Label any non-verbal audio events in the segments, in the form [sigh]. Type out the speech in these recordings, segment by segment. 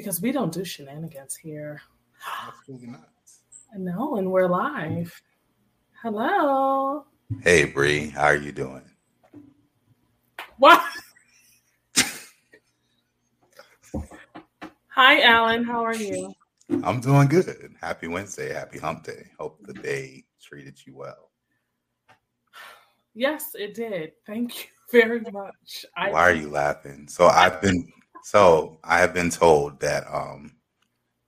because we don't do shenanigans here. Absolutely not. No, and we're live. Hello. Hey Bree, how are you doing? What? Hi, Alan. How are you? I'm doing good. Happy Wednesday. Happy hump day. Hope the day treated you well. Yes, it did. Thank you [laughs] very much. I- Why are you laughing? So I've been so I have been told that um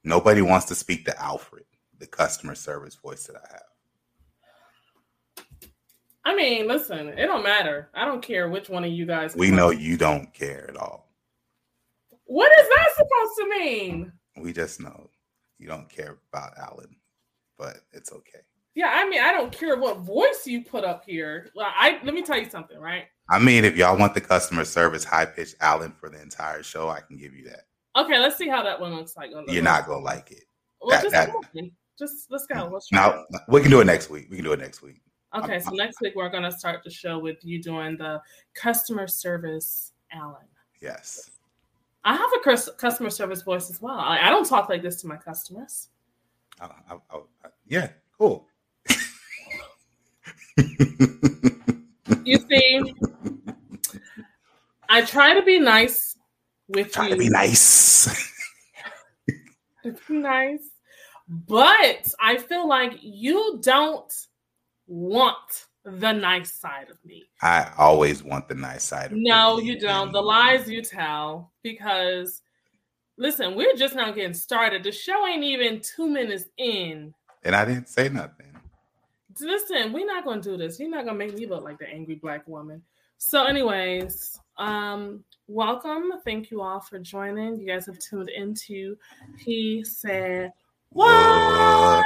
nobody wants to speak to Alfred, the customer service voice that I have. I mean, listen, it don't matter. I don't care which one of you guys. We know you don't care at all. What is that supposed to mean? We just know you don't care about Alan, but it's okay. Yeah, I mean, I don't care what voice you put up here. Well, I let me tell you something, right? I mean, if y'all want the customer service high pitched Alan for the entire show, I can give you that. Okay, let's see how that one looks like. You're not gonna like it. Well, that, just, that, just let's go. Let's no, we can do it next week. We can do it next week. Okay, so next week we're gonna start the show with you doing the customer service, Alan. Yes. I have a customer service voice as well. I, I don't talk like this to my customers. I, I, yeah, cool. [laughs] you see, I try to be nice with you. [laughs] try you. to be nice. nice, but I feel like you don't want the nice side of me. I always want the nice side of me. No, me. you don't. The lies you tell because listen, we're just now getting started. The show ain't even two minutes in. And I didn't say nothing. Listen, we're not gonna do this. You're not gonna make me look like the angry black woman. So, anyways, um, welcome. Thank you all for joining. You guys have tuned into He Said What?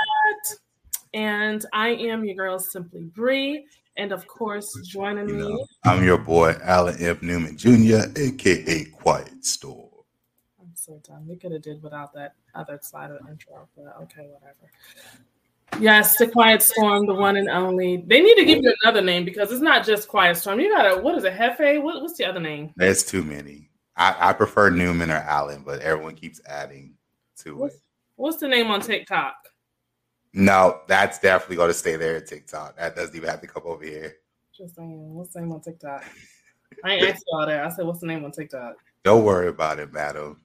And I am your girl, Simply Bree. And of course, joining you know, me. I'm your boy, Alan F. Newman Jr., aka Quiet Storm. I'm so done. We could have did without that other side of the intro, but okay, whatever. Yes, the Quiet Storm, the one and only. They need to give you another name because it's not just Quiet Storm. You got a what is it, Hefe? What, what's the other name? There's too many. I, I prefer Newman or Alan, but everyone keeps adding to what's, it. What's the name on TikTok? No, that's definitely going to stay there at TikTok. That doesn't even have to come over here. Just saying, what's the name on TikTok? I ain't asked you all that. I said, what's the name on TikTok? Don't worry about it, madam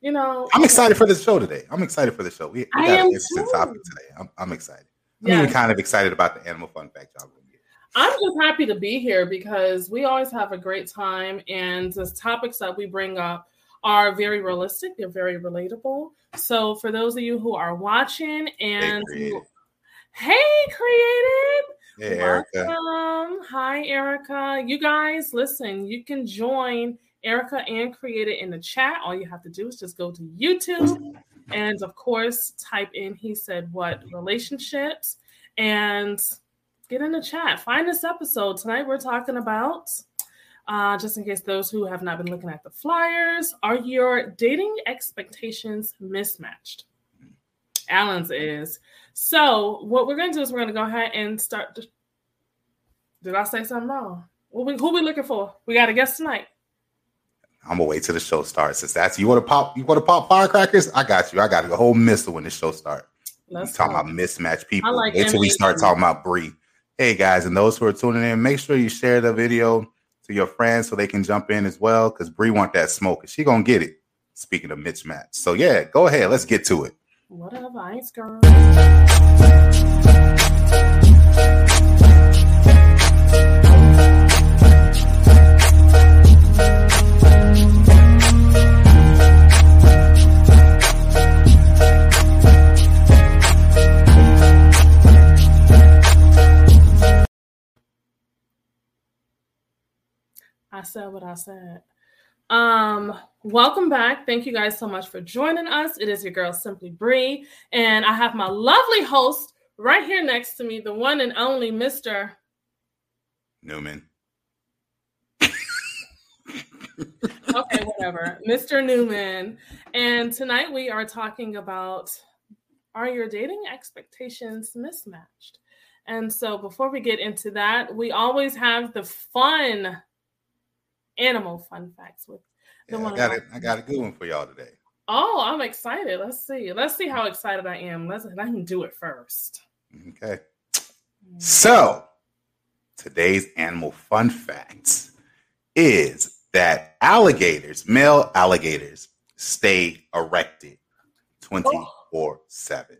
you know, I'm excited for the show today. I'm excited for the show. We, we got an interesting topic today. I'm, I'm excited. I'm even kind of excited about the animal fun fact y'all I'm just happy to be here because we always have a great time, and the topics that we bring up are very realistic. They're very relatable. So, for those of you who are watching and hey, who, hey created, hey, Erica. welcome. Hi, Erica. You guys, listen. You can join Erica and create it in the chat. All you have to do is just go to YouTube and, of course, type in He Said What relationships and get in the chat. Find this episode. Tonight, we're talking about, uh, just in case those who have not been looking at the flyers, are your dating expectations mismatched? Alan's is. So, what we're going to do is we're going to go ahead and start. Did I say something wrong? Who we, who we looking for? We got a guest tonight. I'm gonna wait till the show starts. Since that's you want to pop, you want to pop firecrackers. I got you. I got a whole missile when the show starts. Let's talk about mismatched people. Like till we start talking about Bree. Hey guys, and those who are tuning in, make sure you share the video to your friends so they can jump in as well. Because Bree want that smoke, and she gonna get it. Speaking of mismatch, so yeah, go ahead. Let's get to it. Whatever, ice girl. I said what I said. Um, welcome back. Thank you guys so much for joining us. It is your girl Simply Bree, and I have my lovely host right here next to me, the one and only Mr. Newman. okay, whatever. Mr. Newman. And tonight we are talking about are your dating expectations mismatched? And so before we get into that, we always have the fun animal fun facts with the yeah, one. I got it. I got a good one for y'all today. Oh, I'm excited. Let's see. Let's see how excited I am. Let's let me do it first. Okay. Hmm. So today's animal fun facts is that alligators, male alligators, stay erected 24 7.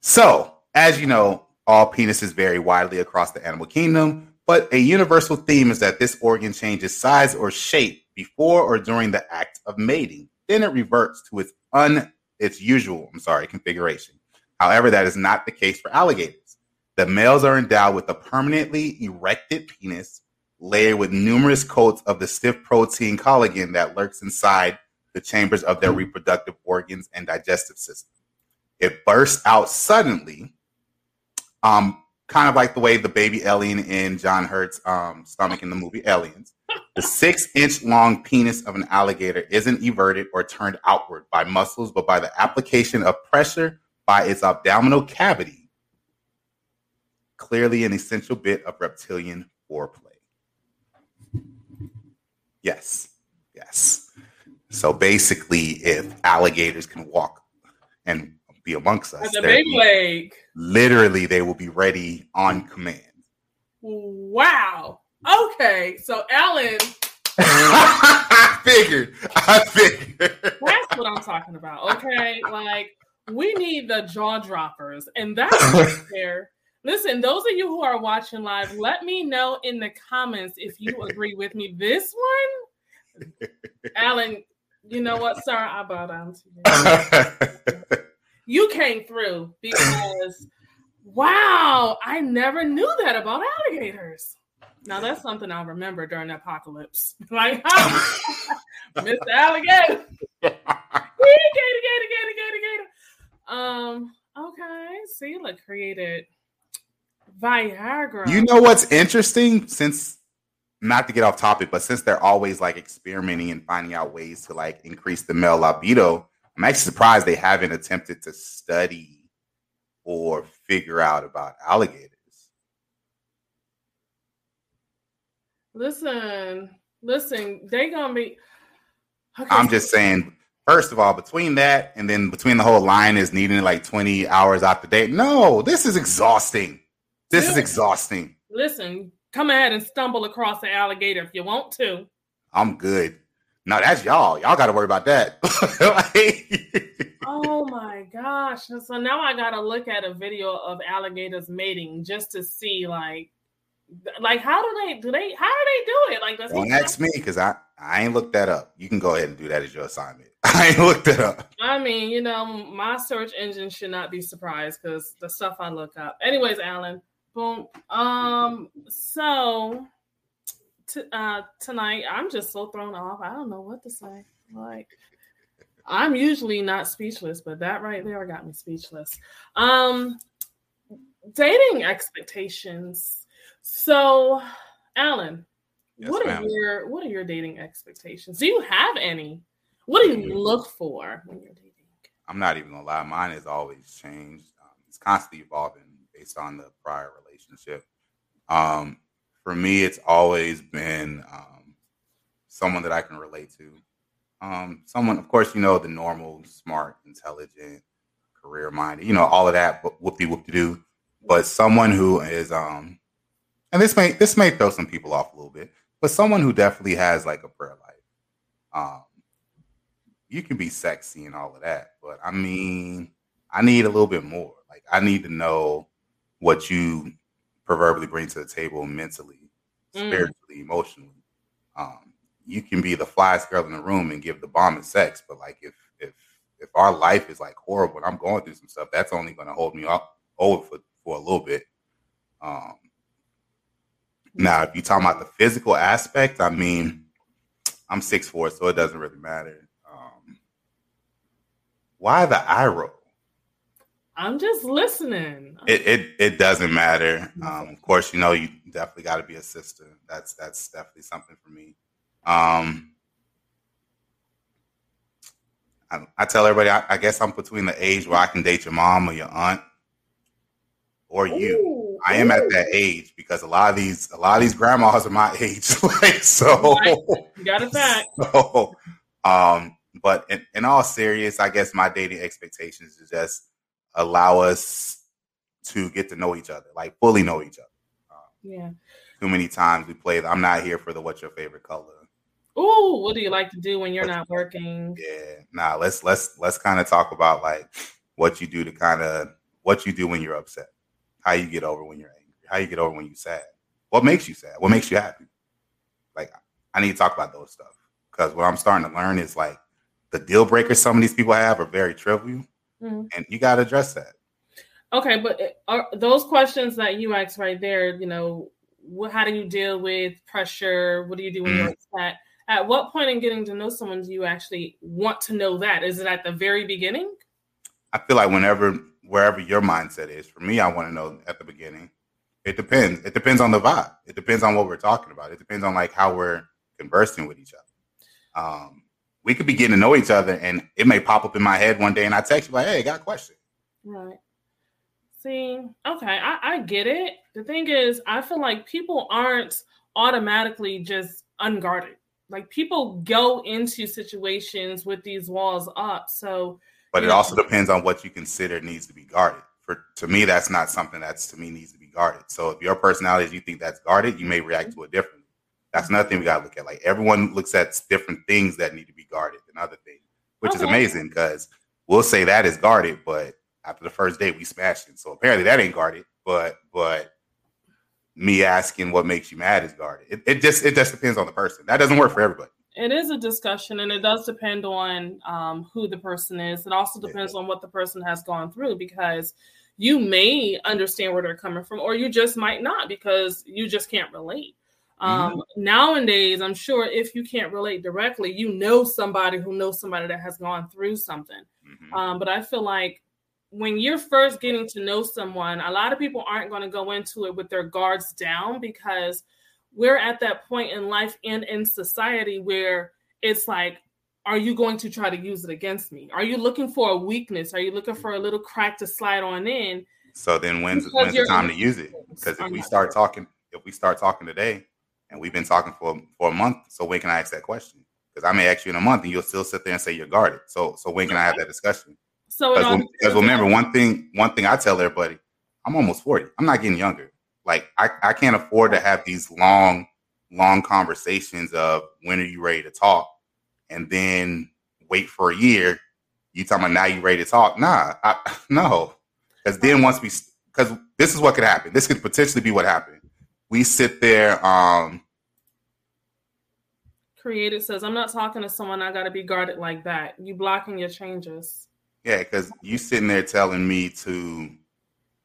So, as you know, all penises vary widely across the animal kingdom, but a universal theme is that this organ changes size or shape before or during the act of mating. Then it reverts to its un its usual, I'm sorry, configuration. However, that is not the case for alligators. The males are endowed with a permanently erected penis layered with numerous coats of the stiff protein collagen that lurks inside the chambers of their reproductive organs and digestive system. It bursts out suddenly, um, kind of like the way the baby alien in John Hurt's um, stomach in the movie Aliens. The six inch long penis of an alligator isn't everted or turned outward by muscles, but by the application of pressure by its abdominal cavity clearly an essential bit of reptilian foreplay. Yes, yes. So basically, if alligators can walk and be amongst us, leg. literally they will be ready on command. Wow. Okay, so Alan. [laughs] I figured. I figured. That's what I'm talking about. Okay, like we need the jaw droppers, and that's [laughs] right there Listen, those of you who are watching live, let me know in the comments if you agree with me. This one, [laughs] Alan, you know what, sir? I bow down to you. You came through because, wow, I never knew that about alligators. Now that's something I'll remember during the apocalypse. [laughs] Like, [laughs] Mr. Alligator. [laughs] gator, gator, gator, gator, gator. Um, okay. See, look, created Viagra. You know what's interesting? Since not to get off topic, but since they're always like experimenting and finding out ways to like increase the male libido, I'm actually surprised they haven't attempted to study or figure out about alligators. Listen, listen, they gonna be. Okay. I'm just saying. First of all, between that and then between the whole line is needing like 20 hours out the day. No, this is exhausting. This is exhausting. Listen, come ahead and stumble across the alligator if you want to. I'm good. No, that's y'all. Y'all got to worry about that. [laughs] oh my gosh! So now I got to look at a video of alligators mating just to see, like, like how do they do they how do they do it? Like, does don't ask me because I I ain't looked that up. You can go ahead and do that as your assignment. [laughs] I ain't looked it up. I mean, you know, my search engine should not be surprised because the stuff I look up. Anyways, Alan, Boom. Um. So t- uh, tonight, I'm just so thrown off. I don't know what to say. Like, I'm usually not speechless, but that right there got me speechless. Um, dating expectations. So, Alan, yes, what are your what are your dating expectations? Do you have any? What do you look for when you're dating? I'm not even gonna lie. Mine has always changed. Um, it's constantly evolving based on the prior relationship. Um, for me, it's always been um, someone that I can relate to. Um, someone, of course, you know, the normal, smart, intelligent, career minded, you know, all of that, but whoopty whoopty do. But someone who is, um, and this may this may throw some people off a little bit, but someone who definitely has like a prayer life. Um, you can be sexy and all of that, but I mean, I need a little bit more. Like I need to know what you proverbially bring to the table mentally, mm. spiritually, emotionally. Um, you can be the flyest girl in the room and give the bomb and sex, but like if if if our life is like horrible and I'm going through some stuff, that's only going to hold me up over for, for a little bit. Um, now, if you talk about the physical aspect, I mean, I'm six four, so it doesn't really matter. Um, why the eye roll? I'm just listening. It it, it doesn't matter. Um, of course, you know you definitely got to be a sister. That's that's definitely something for me. Um, I, I tell everybody, I, I, guess I'm between the age where I can date your mom or your aunt or you. Ooh, I am ooh. at that age because a lot of these a lot of these grandmas are my [laughs] age. like so, you got it back. [laughs] So, um, but in, in all serious, I guess my dating expectations is just allow us to get to know each other, like fully know each other. Um, yeah. Too many times we play. I'm not here for the what's your favorite color. Ooh, what do you like to do when you're what not working? Yeah, nah. Let's let's let's kind of talk about like what you do to kind of what you do when you're upset, how you get over when you're angry, how you get over when you're sad, what makes you sad, what makes you happy. Like I need to talk about those stuff because what I'm starting to learn is like the deal breakers some of these people have are very trivial, mm-hmm. and you got to address that. Okay, but are those questions that you asked right there, you know, what, how do you deal with pressure? What do you do when mm-hmm. you're upset? At what point in getting to know someone do you actually want to know that? Is it at the very beginning? I feel like whenever, wherever your mindset is, for me, I want to know at the beginning. It depends. It depends on the vibe. It depends on what we're talking about. It depends on like how we're conversing with each other. Um, we could be getting to know each other, and it may pop up in my head one day, and I text you like, "Hey, I got a question." Right. See, okay, I, I get it. The thing is, I feel like people aren't automatically just unguarded. Like people go into situations with these walls up. So, but it know, also depends on what you consider needs to be guarded. For to me, that's not something that's to me needs to be guarded. So if your personality is you think that's guarded, you may react mm-hmm. to it differently. That's another thing we gotta look at. Like everyone looks at different things that need to be guarded and other things, which okay. is amazing because we'll say that is guarded, but after the first date we smashed it. So apparently that ain't guarded. But but me asking what makes you mad is guarded. It, it just it just depends on the person. That doesn't work for everybody. It is a discussion, and it does depend on um, who the person is. It also depends yeah. on what the person has gone through because you may understand where they're coming from, or you just might not because you just can't relate. Um, mm-hmm. Nowadays, I'm sure if you can't relate directly, you know somebody who knows somebody that has gone through something. Mm-hmm. Um, but I feel like when you're first getting to know someone, a lot of people aren't going to go into it with their guards down because we're at that point in life and in society where it's like are you going to try to use it against me? Are you looking for a weakness? Are you looking for a little crack to slide on in? So then when's, when's the time to use it? Because if we start talking, if we start talking today and we've been talking for for a month, so when can I ask that question? Because I may ask you in a month and you'll still sit there and say you're guarded. So so when can I have that discussion? So because remember one thing, one thing I tell everybody, I'm almost 40. I'm not getting younger. Like I, I can't afford to have these long, long conversations of when are you ready to talk? and then wait for a year. You talking about now you ready to talk? Nah, I, [laughs] no, because then once we because this is what could happen. This could potentially be what happened. We sit there. um Creative says, "I'm not talking to someone. I got to be guarded like that. You blocking your changes." Yeah, because you sitting there telling me to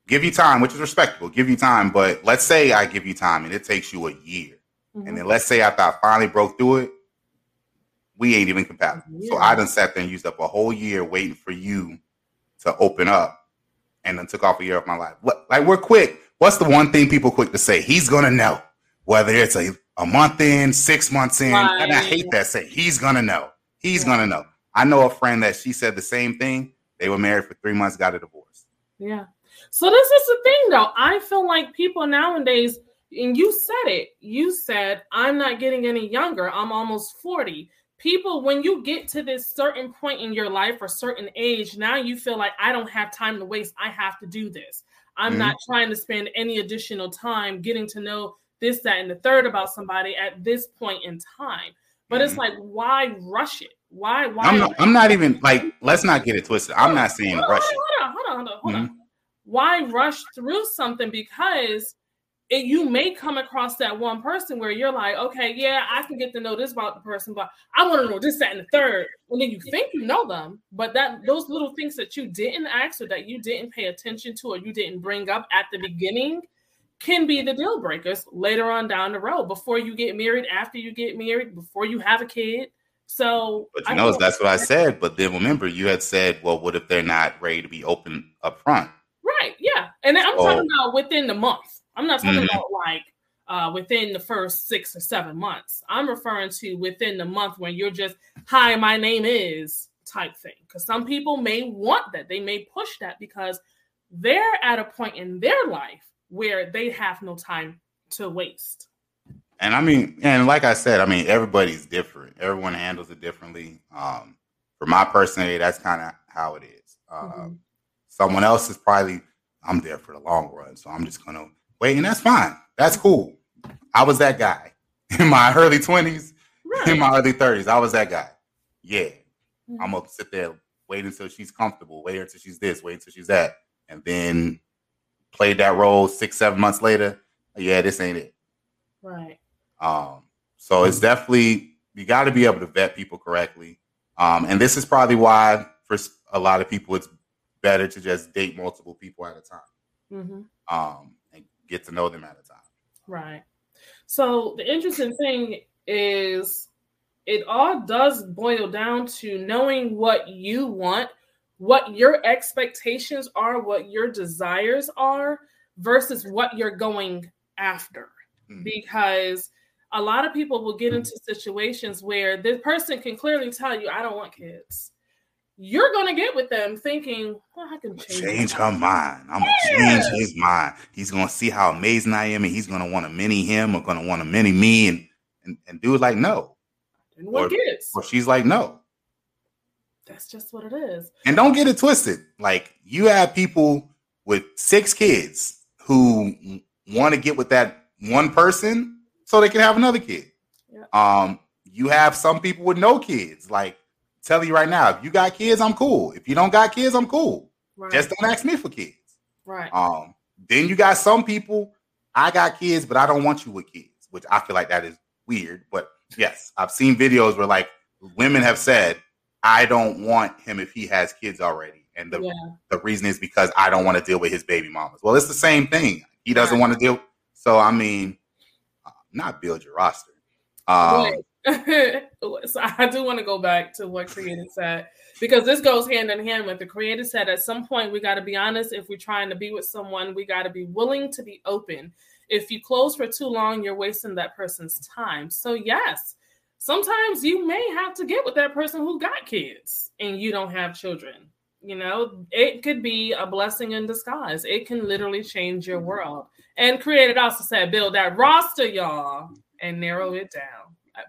give you time, which is respectable. Give you time, but let's say I give you time and it takes you a year, mm-hmm. and then let's say after I finally broke through it, we ain't even compatible. So I done sat there and used up a whole year waiting for you to open up and then took off a year of my life. Like we're quick. What's the one thing people quick to say? He's gonna know. Whether it's a, a month in, six months in. Right. And I hate that say. He's gonna know. He's yeah. gonna know. I know a friend that she said the same thing. They were married for three months, got a divorce. Yeah. So this is the thing though. I feel like people nowadays, and you said it, you said, I'm not getting any younger. I'm almost 40 people when you get to this certain point in your life or certain age now you feel like i don't have time to waste i have to do this i'm mm-hmm. not trying to spend any additional time getting to know this that and the third about somebody at this point in time but mm-hmm. it's like why rush it why why I'm not, I'm not, even like let's not get it twisted i'm not saying hold rush on, it hold on hold on hold on, hold mm-hmm. on. why rush through something because it, you may come across that one person where you're like, okay, yeah, I can get to know this about the person, but I want to know this, that, and the third. And then you think you know them, but that those little things that you didn't ask or that you didn't pay attention to or you didn't bring up at the beginning can be the deal breakers later on down the road before you get married, after you get married, before you have a kid. So, but you know, that's what I said. But then remember, you had said, well, what if they're not ready to be open up front? Right. Yeah. And I'm so, talking about within the month. I'm not talking mm-hmm. about like uh, within the first six or seven months. I'm referring to within the month when you're just, hi, my name is type thing. Because some people may want that. They may push that because they're at a point in their life where they have no time to waste. And I mean, and like I said, I mean, everybody's different. Everyone handles it differently. Um, for my personality, that's kind of how it is. Uh, mm-hmm. Someone else is probably I'm there for the long run, so I'm just gonna wait, and that's fine. That's cool. I was that guy [laughs] in my early 20s, right. in my early 30s. I was that guy. Yeah, mm-hmm. I'm gonna sit there, wait until she's comfortable, wait until she's this, wait until she's that, and then played that role six, seven months later. Yeah, this ain't it. Right. Um. So it's definitely you got to be able to vet people correctly. Um, and this is probably why for a lot of people it's better to just date multiple people at a time mm-hmm. um, get to know them at a time. Right. So the interesting thing is it all does boil down to knowing what you want, what your expectations are, what your desires are versus what you're going after. Mm-hmm. Because a lot of people will get into situations where this person can clearly tell you, I don't want kids. You're gonna get with them thinking, well, I can change, change her mind. I'm gonna change his mind. He's gonna see how amazing I am, and he's gonna want to mini him or gonna want to mini me, and and, and dude like no. And what kids? Or she's like no. That's just what it is. And don't get it twisted. Like you have people with six kids who want to get with that one person so they can have another kid. Yeah. Um, you have some people with no kids. Like, tell you right now, if you got kids, I'm cool. If you don't got kids, I'm cool. Right. Just don't ask me for kids. Right. Um, then you got some people, I got kids, but I don't want you with kids, which I feel like that is weird. But yes, I've seen videos where like women have said, I don't want him if he has kids already. And the, yeah. the reason is because I don't want to deal with his baby mamas. Well, it's the same thing. He doesn't right. want to deal. So I mean, not build your roster. Um, [laughs] so I do want to go back to what created said because this goes hand in hand with the creator said at some point we got to be honest if we're trying to be with someone we got to be willing to be open. If you close for too long you're wasting that person's time. So yes sometimes you may have to get with that person who got kids and you don't have children. You know it could be a blessing in disguise. It can literally change your world. And created also said build that roster, y'all, and narrow it down.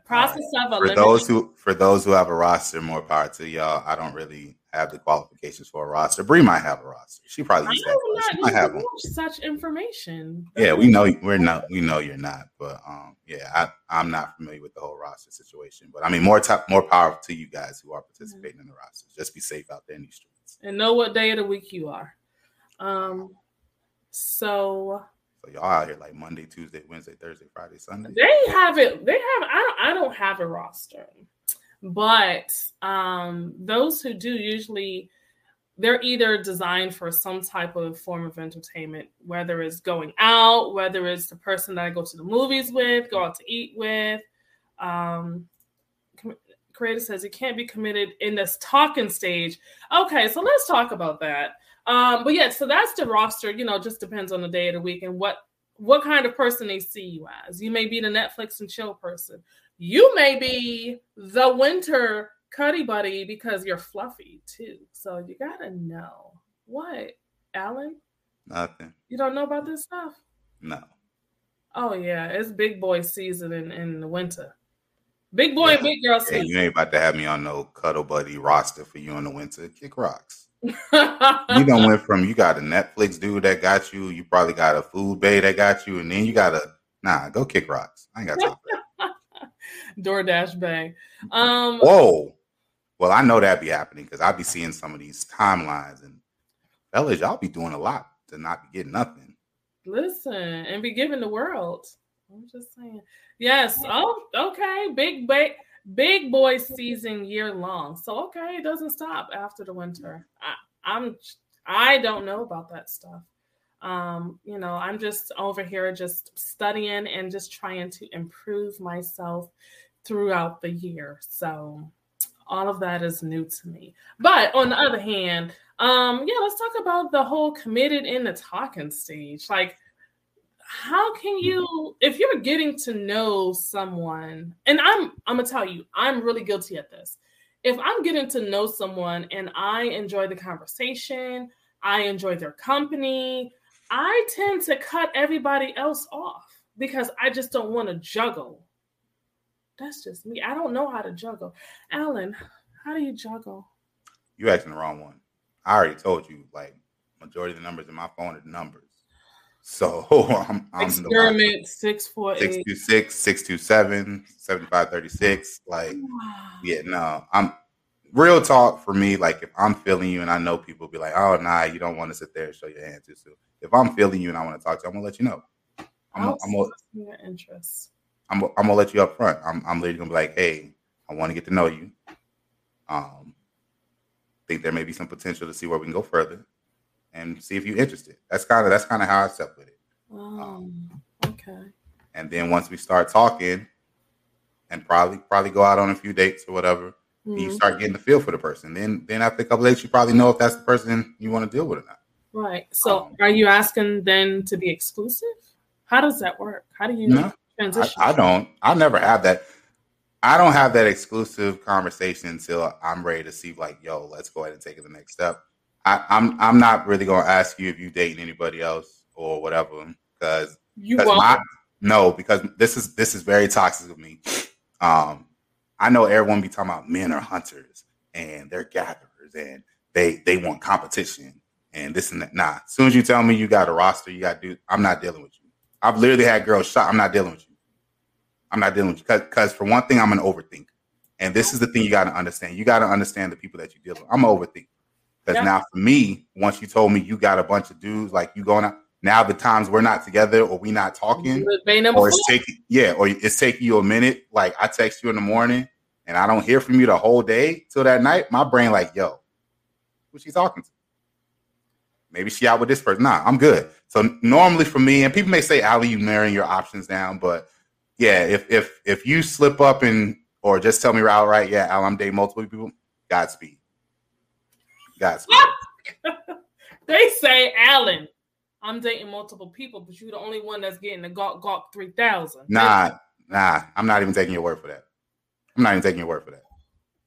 Process of for those who for those who have a roster, more power to y'all. I don't really have the qualifications for a roster. Bree might have a roster. She probably I know not, have such information. Yeah, we know we're not. We know you're not, but um, yeah, I, I'm not familiar with the whole roster situation. But I mean, more top, more power to you guys who are participating mm-hmm. in the rosters. Just be safe out there in these streets and know what day of the week you are. Um, so so y'all out here like Monday, Tuesday, Wednesday, Thursday, Friday, Sunday. They have it. They have. I don't. I don't have a roster, but um, those who do usually they're either designed for some type of form of entertainment, whether it's going out, whether it's the person that I go to the movies with, go out to eat with. Um, creator says you can't be committed in this talking stage. Okay, so let's talk about that. Um, but yeah, so that's the roster. You know, just depends on the day of the week and what what kind of person they see you as. You may be the Netflix and chill person. You may be the winter cuddy buddy because you're fluffy too. So you gotta know what, Alan. Nothing. You don't know about this stuff? No. Oh yeah, it's big boy season in, in the winter. Big boy yeah. and big girl season. you ain't about to have me on no cuddle buddy roster for you in the winter. Kick rocks you don't went from you got a Netflix dude that got you, you probably got a food bay that got you, and then you got a nah, go kick rocks. I ain't got time for that. [laughs] DoorDash bang. Um Whoa. Well, I know that be happening because I be seeing some of these timelines and fellas, y'all be doing a lot to not be getting nothing. Listen, and be giving the world. I'm just saying. Yes. Oh, okay. Big ba- big boy season year long. So okay, it doesn't stop after the winter. I, I'm I don't know about that stuff. Um, you know, I'm just over here just studying and just trying to improve myself throughout the year. So all of that is new to me. But on the other hand, um, yeah, let's talk about the whole committed in the talking stage. Like how can you if you're getting to know someone and i'm i'm gonna tell you i'm really guilty at this if i'm getting to know someone and i enjoy the conversation i enjoy their company i tend to cut everybody else off because i just don't want to juggle that's just me i don't know how to juggle alan How do you juggle? you're asking the wrong one. I already told you, like majority of the numbers in my phone are numbers. So [laughs] I'm, I'm experiment six four six two six six two seven seventy five thirty six. Like, yeah, no, I'm real talk for me. Like, if I'm feeling you and I know people be like, oh nah, you don't want to sit there and show your hand too soon. If I'm feeling you and I want to talk to you, I'm gonna let you know. I'm, I'm, I'm, your interest. I'm, I'm gonna let you up front. I'm, I'm literally gonna be like, hey, I want to get to know you. Um, think there may be some potential to see where we can go further and see if you're interested. That's kind of that's kind of how I step with it. Um, okay. And then once we start talking, and probably probably go out on a few dates or whatever, mm-hmm. you start getting the feel for the person. Then then after a couple dates, you probably know if that's the person you want to deal with or not. Right. So um, are you asking then to be exclusive? How does that work? How do you no, transition? I, I don't. I never have that. I don't have that exclusive conversation until I'm ready to see like, yo, let's go ahead and take it the next step. I, I'm, I'm not really gonna ask you if you dating anybody else or whatever because you won't. no because this is this is very toxic of me. Um, I know everyone be talking about men are hunters and they're gatherers and they they want competition and this and that. Nah, as soon as you tell me you got a roster, you got do. I'm not dealing with you. I've literally had girls shot. I'm not dealing with you. I'm not dealing with you because for one thing, I'm an overthinker. And this is the thing you got to understand. You got to understand the people that you deal with. I'm an overthinker. Because yeah. now for me, once you told me you got a bunch of dudes, like you going out, now the times we're not together or we not talking, or it's taking yeah, or it's taking you a minute. Like I text you in the morning and I don't hear from you the whole day till that night. My brain like, yo, who she talking to? Maybe she out with this person. Nah, I'm good. So normally for me, and people may say, Ali, you narrowing your options down, but yeah, if if if you slip up and or just tell me right outright, yeah, Al, I'm dating multiple people, Godspeed. Godspeed. [laughs] they say, Alan, I'm dating multiple people, but you're the only one that's getting the Gawk Gawk 3000. Nah, nah, I'm not even taking your word for that. I'm not even taking your word for that.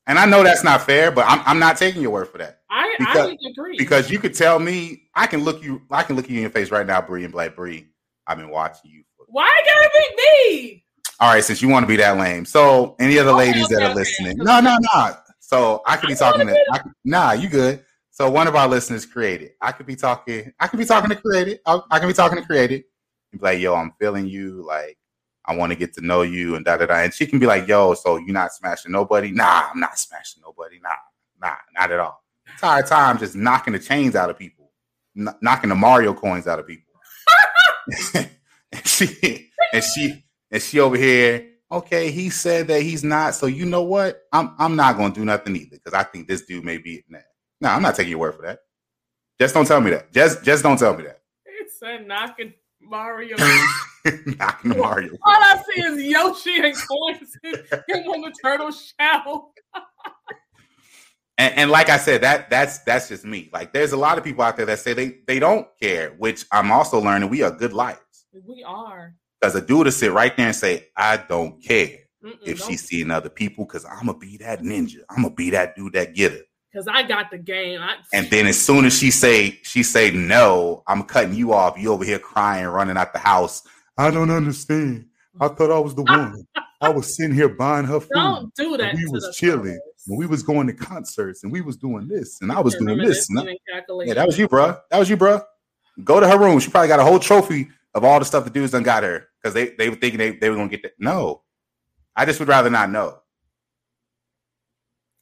And I know that's not fair, but I'm, I'm not taking your word for that. I, because, I agree. Because you could tell me, I can look you, I can look you in your face right now, Bree, and be like, Bree, I've been watching you. Why gotta be me? All right, since you want to be that lame. So any other okay, ladies okay, that are okay. listening, no, no, no. So I could be talking to, I, nah, you good. So one of our listeners created. I could be talking. I could be talking to created. I, I can be talking to created. And be like, yo, I'm feeling you. Like, I want to get to know you, and da da da. And she can be like, yo, so you're not smashing nobody? Nah, I'm not smashing nobody. Nah, nah, not at all. Entire time just knocking the chains out of people, N- knocking the Mario coins out of people. [laughs] and she and she and she over here okay, he said that he's not. So you know what? I'm I'm not gonna do nothing either because I think this dude may be. Nah, nah, I'm not taking your word for that. Just don't tell me that. Just just don't tell me that. He said knocking Mario. [laughs] knocking Mario. All I see is Yoshi and coins him on the turtle shell. and, and like I said, that that's that's just me. Like there's a lot of people out there that say they they don't care, which I'm also learning we are good liars. We are. Because a dude to sit right there and say, I don't care Mm-mm, if she's seeing other people, because I'm gonna be that ninja. I'm gonna be that dude that get it. Because I got the game. I- and then as soon as she say she say no, I'm cutting you off. You over here crying, running out the house. I don't understand. I thought I was the one. I was sitting here buying her [laughs] food. Don't do that. We was chilling. When we was going to concerts and we was doing this and I was doing this. I, yeah, that was you, bro. That was you, bro. Go to her room. She probably got a whole trophy of all the stuff the dudes done got her because they, they were thinking they, they were gonna get that. No, I just would rather not know.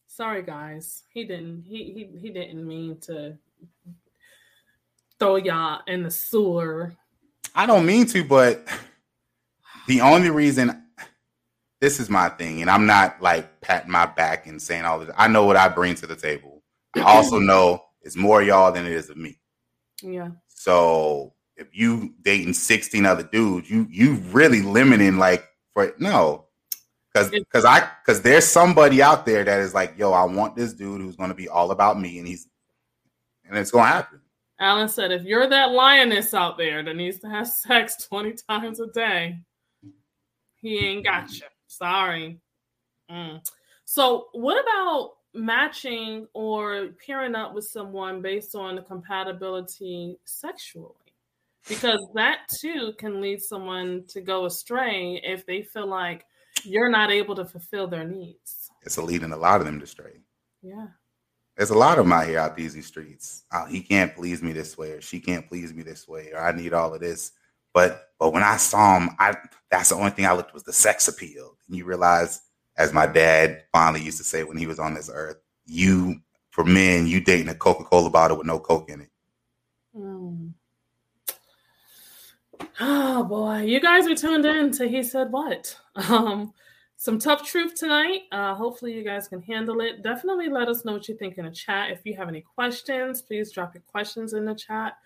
Sorry, guys. He didn't. He he he didn't mean to throw y'all in the sewer. I don't mean to, but the only reason this is my thing, and I'm not like patting my back and saying all this. I know what I bring to the table. I also [clears throat] know it's more y'all than it is of me. Yeah. So if you dating 16 other dudes, you you really limiting like for no. Cause cause I cause there's somebody out there that is like, yo, I want this dude who's gonna be all about me and he's and it's gonna happen. Alan said, if you're that lioness out there that needs to have sex 20 times a day, he ain't got you. Sorry. Mm. So what about matching or pairing up with someone based on the compatibility sexually? Because that too can lead someone to go astray if they feel like you're not able to fulfill their needs. It's a leading a lot of them to stray. Yeah. There's a lot of them out here out these streets. Oh, he can't please me this way, or she can't please me this way, or I need all of this. But but when I saw him, I that's the only thing I looked was the sex appeal. And you realize, as my dad finally used to say when he was on this earth, you for men, you dating a Coca Cola bottle with no Coke in it. Mm. Oh boy, you guys are tuned in to He Said What. Um, some tough truth tonight. Uh, hopefully, you guys can handle it. Definitely let us know what you think in the chat. If you have any questions, please drop your questions in the chat.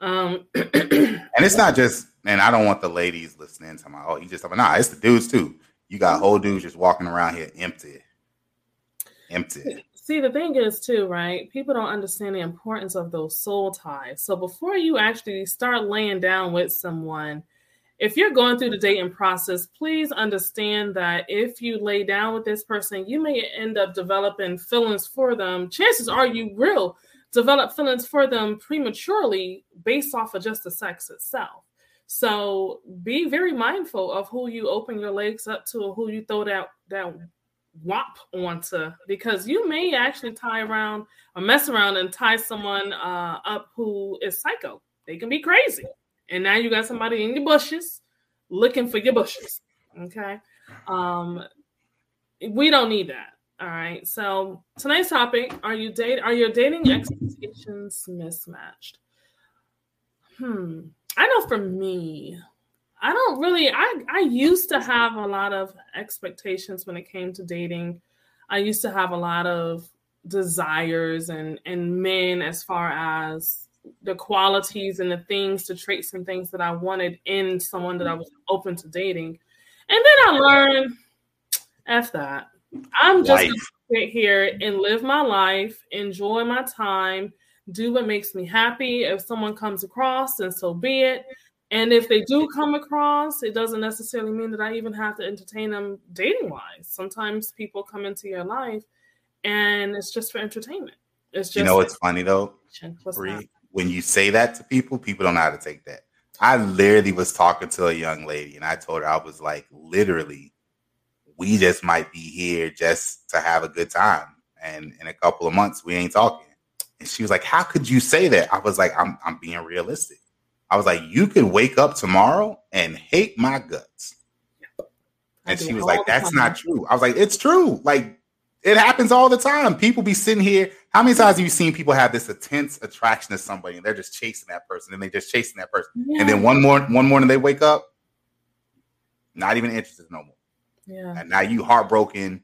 Um, [clears throat] and it's not just, and I don't want the ladies listening to my, oh, you just, nah, it's the dudes too. You got whole dudes just walking around here empty. Empty. See, the thing is, too, right? People don't understand the importance of those soul ties. So before you actually start laying down with someone, if you're going through the dating process, please understand that if you lay down with this person, you may end up developing feelings for them. Chances are you will develop feelings for them prematurely based off of just the sex itself. So be very mindful of who you open your legs up to or who you throw that that wop onto because you may actually tie around or mess around and tie someone uh, up who is psycho. They can be crazy. And now you got somebody in your bushes looking for your bushes. Okay. Um, we don't need that. All right. So tonight's topic: Are you date? Are your dating expectations mismatched? Hmm. I know for me, I don't really. I I used to have a lot of expectations when it came to dating. I used to have a lot of desires and and men as far as the qualities and the things, the traits and things that I wanted in someone that I was open to dating. And then I learned, F that. I'm just gonna sit here and live my life, enjoy my time, do what makes me happy. If someone comes across, then so be it. And if they do come across, it doesn't necessarily mean that I even have to entertain them dating wise. Sometimes people come into your life and it's just for entertainment. It's just you know what's funny though, Bree, when you say that to people, people don't know how to take that. I literally was talking to a young lady and I told her I was like, literally, we just might be here just to have a good time. And in a couple of months, we ain't talking. And she was like, How could you say that? I was like, I'm, I'm being realistic. I was like, You could wake up tomorrow and hate my guts. And she was like, That's not true. I was like, It's true. Like, it happens all the time. People be sitting here. How many times have you seen people have this intense attraction to somebody and they're just chasing that person and they just chasing that person, yeah. and then one more one morning they wake up, not even interested no more. Yeah. And now you heartbroken,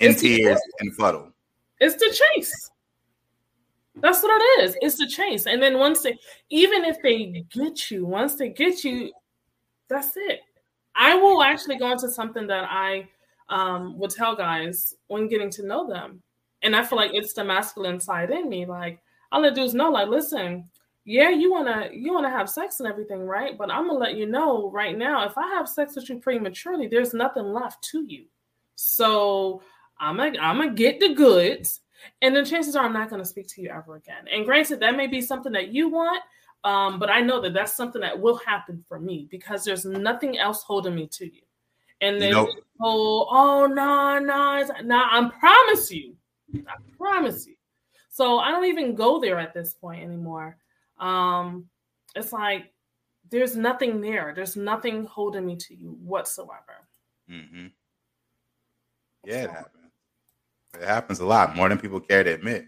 in it's tears, and fuddle. It's the chase. That's what it is. It's the chase. And then once they, even if they get you, once they get you, that's it. I will actually go into something that I um, would tell guys when getting to know them. And I feel like it's the masculine side in me. Like I'll let dudes know, like, listen, yeah, you wanna you wanna have sex and everything, right? But I'm gonna let you know right now, if I have sex with you prematurely, there's nothing left to you. So I'm gonna I'm gonna get the goods, and then chances are I'm not gonna speak to you ever again. And granted, that may be something that you want, um, but I know that that's something that will happen for me because there's nothing else holding me to you. And then, nope. oh, oh, no, no, no, I promise you, I promise you. So I don't even go there at this point anymore. Um, it's like there's nothing there. There's nothing holding me to you whatsoever. Mm-hmm. Yeah, so. it happens. It happens a lot more than people care to admit.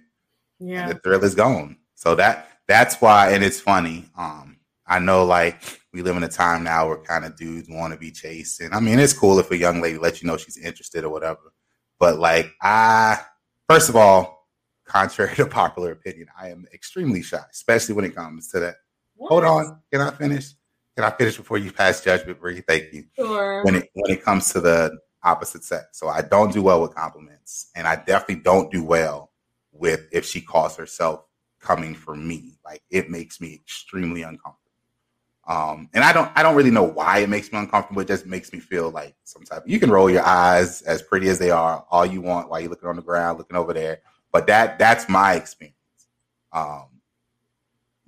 Yeah, and the thrill is gone. So that that's why, and it's funny. Um, I know like we live in a time now where kind of dudes want to be chased. And I mean, it's cool if a young lady lets you know she's interested or whatever. But like, I, first of all, contrary [laughs] to popular opinion, I am extremely shy, especially when it comes to that. What? Hold on. Can I finish? Can I finish before you pass judgment, Bree? Thank you. Sure. When it, when it comes to the opposite sex. So I don't do well with compliments. And I definitely don't do well with if she calls herself coming for me. Like it makes me extremely uncomfortable. Um, and I don't I don't really know why it makes me uncomfortable. It just makes me feel like some type. of, You can roll your eyes as pretty as they are all you want while you're looking on the ground, looking over there. But that that's my experience. Um,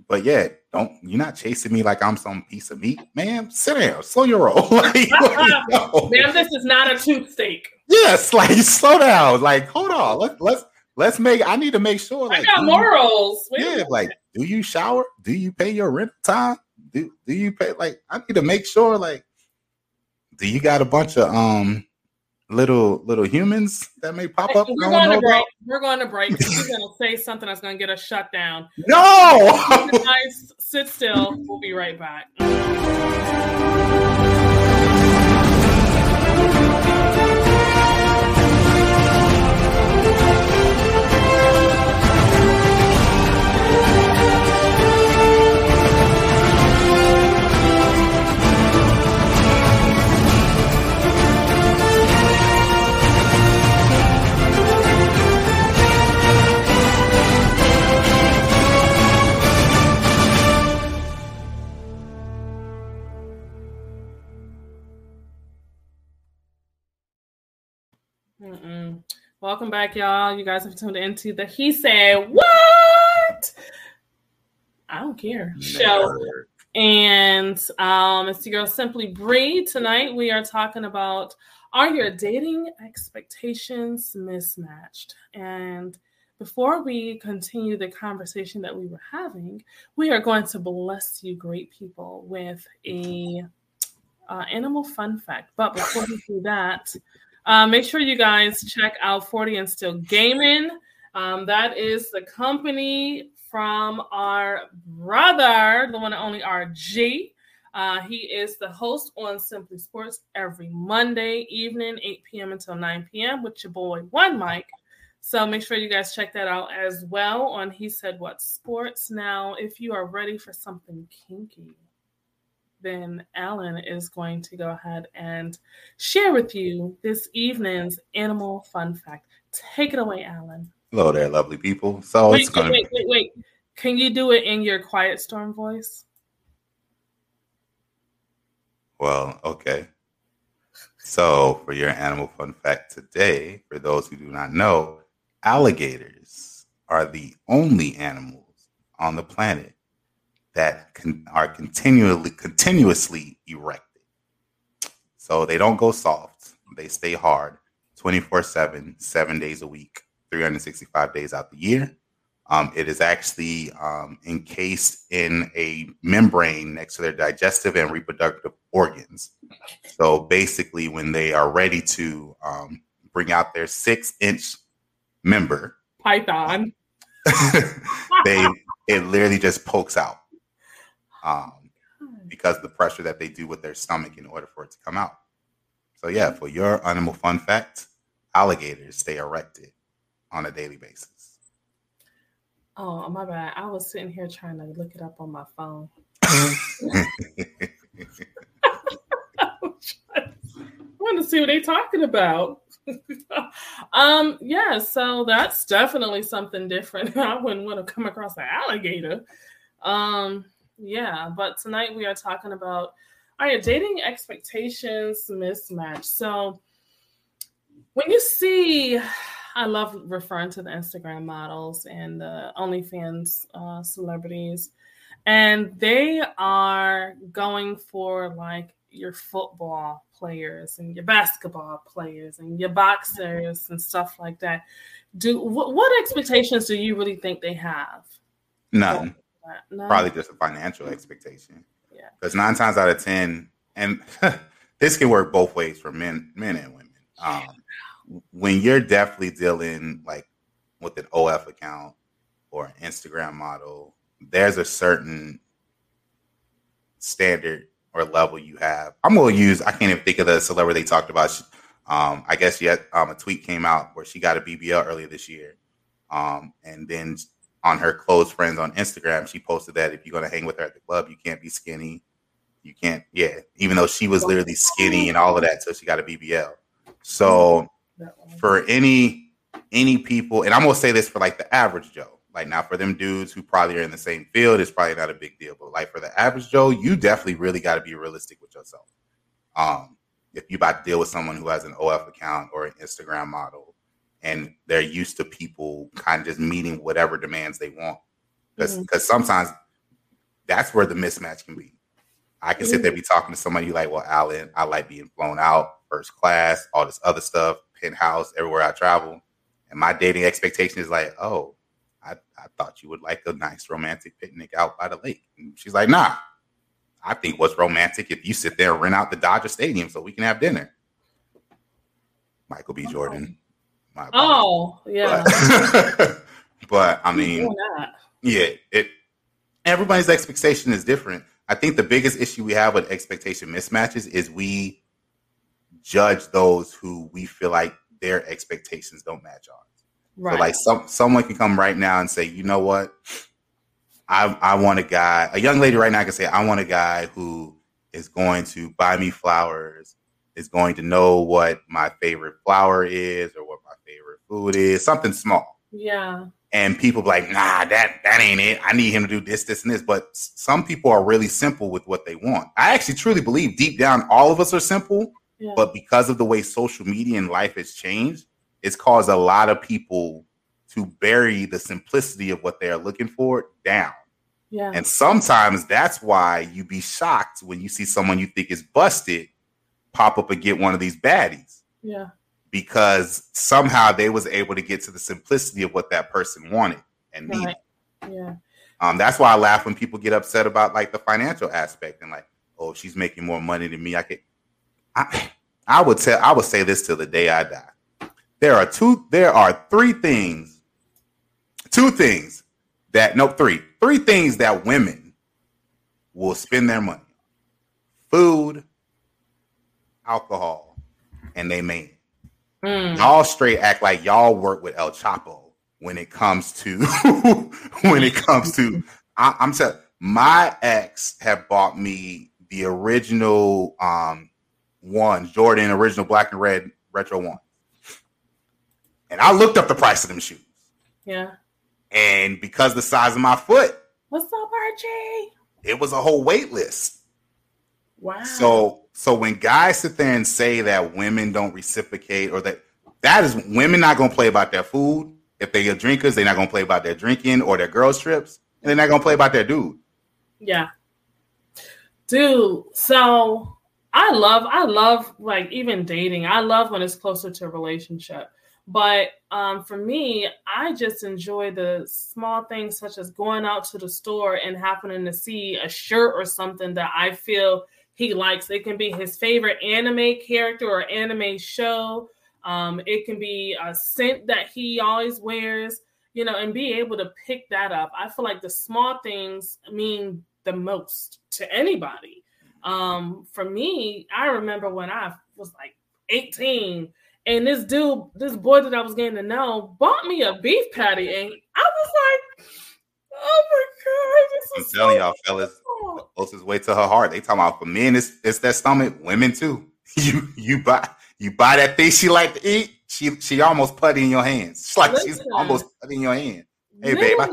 but yeah, don't you're not chasing me like I'm some piece of meat, man. Sit down, slow your roll. [laughs] like, [laughs] Man, this is not a tooth steak. Yes, like slow down. Like, hold on. Let's let's let's make. I need to make sure. Like, I got morals. You, yeah, like, do you shower? Do you pay your rent time? Do Do you pay? Like, I need to make sure. Like, do you got a bunch of um little little humans that may pop up? We're going to break. About? We're going to break. [laughs] We're going to say something that's going to get us shut down. No. [laughs] Guys, sit still. We'll be right back. Welcome back, y'all. You guys have tuned into the He Said What? I don't care. Show. And um, it's your girl Simply Bree. Tonight we are talking about are your dating expectations mismatched? And before we continue the conversation that we were having, we are going to bless you, great people, with a uh, animal fun fact. But before we do that, uh, make sure you guys check out 40 and Still Gaming. Um, that is the company from our brother, the one and only RG. Uh, he is the host on Simply Sports every Monday evening, 8 p.m. until 9 p.m. with your boy One Mike. So make sure you guys check that out as well on He Said What Sports. Now, if you are ready for something kinky, then Alan is going to go ahead and share with you this evening's animal fun fact. Take it away, Alan. Hello there, lovely people. So wait, it's going wait, wait, wait, wait. Can you do it in your quiet storm voice? Well, okay. So, for your animal fun fact today, for those who do not know, alligators are the only animals on the planet that can, are continually continuously erected. So they don't go soft; they stay hard, twenty four seven, seven days a week, three hundred sixty five days out the year. Um, it is actually um, encased in a membrane next to their digestive and reproductive organs. So basically, when they are ready to um, bring out their six inch member, Python, [laughs] they it literally just pokes out um, because the pressure that they do with their stomach in order for it to come out. So yeah, for your animal fun fact, alligators stay erected on a daily basis. Oh, my bad. I was sitting here trying to look it up on my phone. [laughs] I want to see what they're talking about. [laughs] um, yeah, so that's definitely something different. [laughs] I wouldn't want to come across an alligator. Um, yeah, but tonight we are talking about are your dating expectations mismatch. So when you see, I love referring to the Instagram models and the OnlyFans uh, celebrities, and they are going for like your football players and your basketball players and your boxers and stuff like that. Do what, what expectations do you really think they have? None. No. Probably just a financial expectation. Yeah. Because nine times out of ten, and [laughs] this can work both ways for men, men and women. Um, when you're definitely dealing like with an OF account or an Instagram model, there's a certain standard or level you have. I'm gonna use. I can't even think of the celebrity they talked about. Um, I guess yet um, a tweet came out where she got a BBL earlier this year, um, and then on her close friends on Instagram, she posted that if you're gonna hang with her at the club, you can't be skinny. You can't, yeah. Even though she was literally skinny and all of that, so she got a BBL. So for any any people, and I'm gonna say this for like the average Joe, like now for them dudes who probably are in the same field, it's probably not a big deal. But like for the average Joe, you definitely really got to be realistic with yourself. Um, if you about to deal with someone who has an OF account or an Instagram model and they're used to people kind of just meeting whatever demands they want. Because because mm-hmm. sometimes that's where the mismatch can be. I can sit there be talking to somebody like, well, Alan, I like being flown out, first class, all this other stuff, penthouse, everywhere I travel. And And my dating expectation is like, oh, I, I thought you would like a nice romantic picnic out by the lake. And she's like, nah, I think what's romantic if you sit there and rent out the Dodger Stadium so we can have dinner. Michael B. Jordan. Oh, yeah. But, [laughs] but I mean, yeah, it everybody's expectation is different. I think the biggest issue we have with expectation mismatches is we judge those who we feel like their expectations don't match ours. Right. So like some someone can come right now and say, you know what? I I want a guy, a young lady right now can say, I want a guy who is going to buy me flowers, is going to know what my favorite flower is or what food is, something small. Yeah. And people be like, nah, that that ain't it. I need him to do this, this, and this. But some people are really simple with what they want. I actually truly believe deep down, all of us are simple. Yeah. But because of the way social media and life has changed, it's caused a lot of people to bury the simplicity of what they're looking for down. Yeah. And sometimes that's why you be shocked when you see someone you think is busted pop up and get one of these baddies. Yeah. Because somehow they was able to get to the simplicity of what that person wanted and needed. Right. Yeah. Um, that's why I laugh when people get upset about like the financial aspect and like, oh, she's making more money than me. I could I I would tell I would say this till the day I die there are two there are three things two things that no three three things that women will spend their money food alcohol and they man mm. y'all straight act like y'all work with el chapo when it comes to [laughs] when it comes to I, i'm telling my ex have bought me the original um one jordan original black and red retro one and I looked up the price of them shoes. Yeah. And because the size of my foot, what's up, Archie? It was a whole wait list. Wow. So so when guys sit there and say that women don't reciprocate or that that is women not gonna play about their food. If they are drinkers, they're not gonna play about their drinking or their girls trips, and they're not gonna play about their dude. Yeah. Dude, so I love I love like even dating. I love when it's closer to a relationship but um, for me, I just enjoy the small things such as going out to the store and happening to see a shirt or something that I feel he likes. It can be his favorite anime character or anime show. Um, it can be a scent that he always wears, you know, and be able to pick that up. I feel like the small things mean the most to anybody. Um, for me, I remember when I was like 18 and this dude, this boy that I was getting to know, bought me a beef patty, and I was like, "Oh my god!" I'm telling so y'all, fellas, the closest way to her heart. They talking about for men, it's it's that stomach. Women too. [laughs] You you buy you buy that thing she like to eat. She she almost put in your hands. She's like Listen, she's almost put in your hand. Hey babe, I,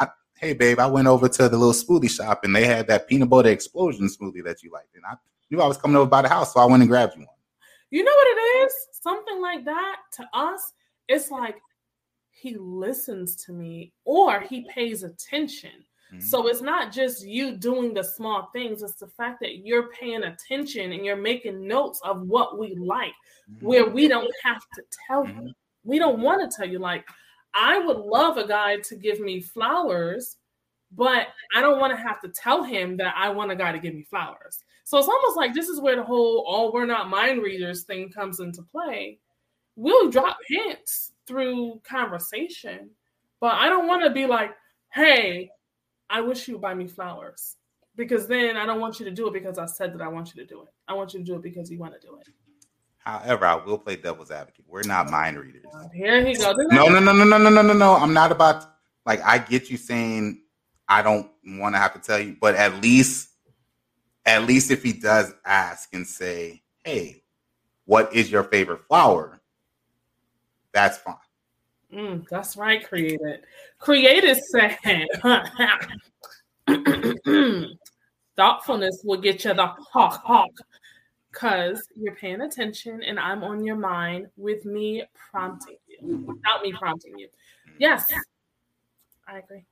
I, hey babe, I went over to the little smoothie shop and they had that peanut butter explosion smoothie that you liked, and I knew I was coming over by the house, so I went and grabbed you one. You know what it is? Something like that to us, it's like he listens to me or he pays attention. Mm-hmm. So it's not just you doing the small things, it's the fact that you're paying attention and you're making notes of what we like, mm-hmm. where we don't have to tell mm-hmm. you. We don't want to tell you. Like, I would love a guy to give me flowers, but I don't want to have to tell him that I want a guy to give me flowers. So it's almost like this is where the whole "oh, we're not mind readers" thing comes into play. We'll drop hints through conversation, but I don't want to be like, "Hey, I wish you would buy me flowers," because then I don't want you to do it because I said that I want you to do it. I want you to do it because you want to do it. However, I will play devil's advocate. We're not mind readers. Here he goes. No, no, no, no, no, no, no, no, no. I'm not about to, like I get you saying I don't want to have to tell you, but at least at least if he does ask and say, "Hey, what is your favorite flower?" That's fine. Mm, that's right, Creator. Creator said [laughs] thoughtfulness will get you the hawk hawk because you're paying attention and I'm on your mind with me prompting you, without me prompting you. Yes, I agree.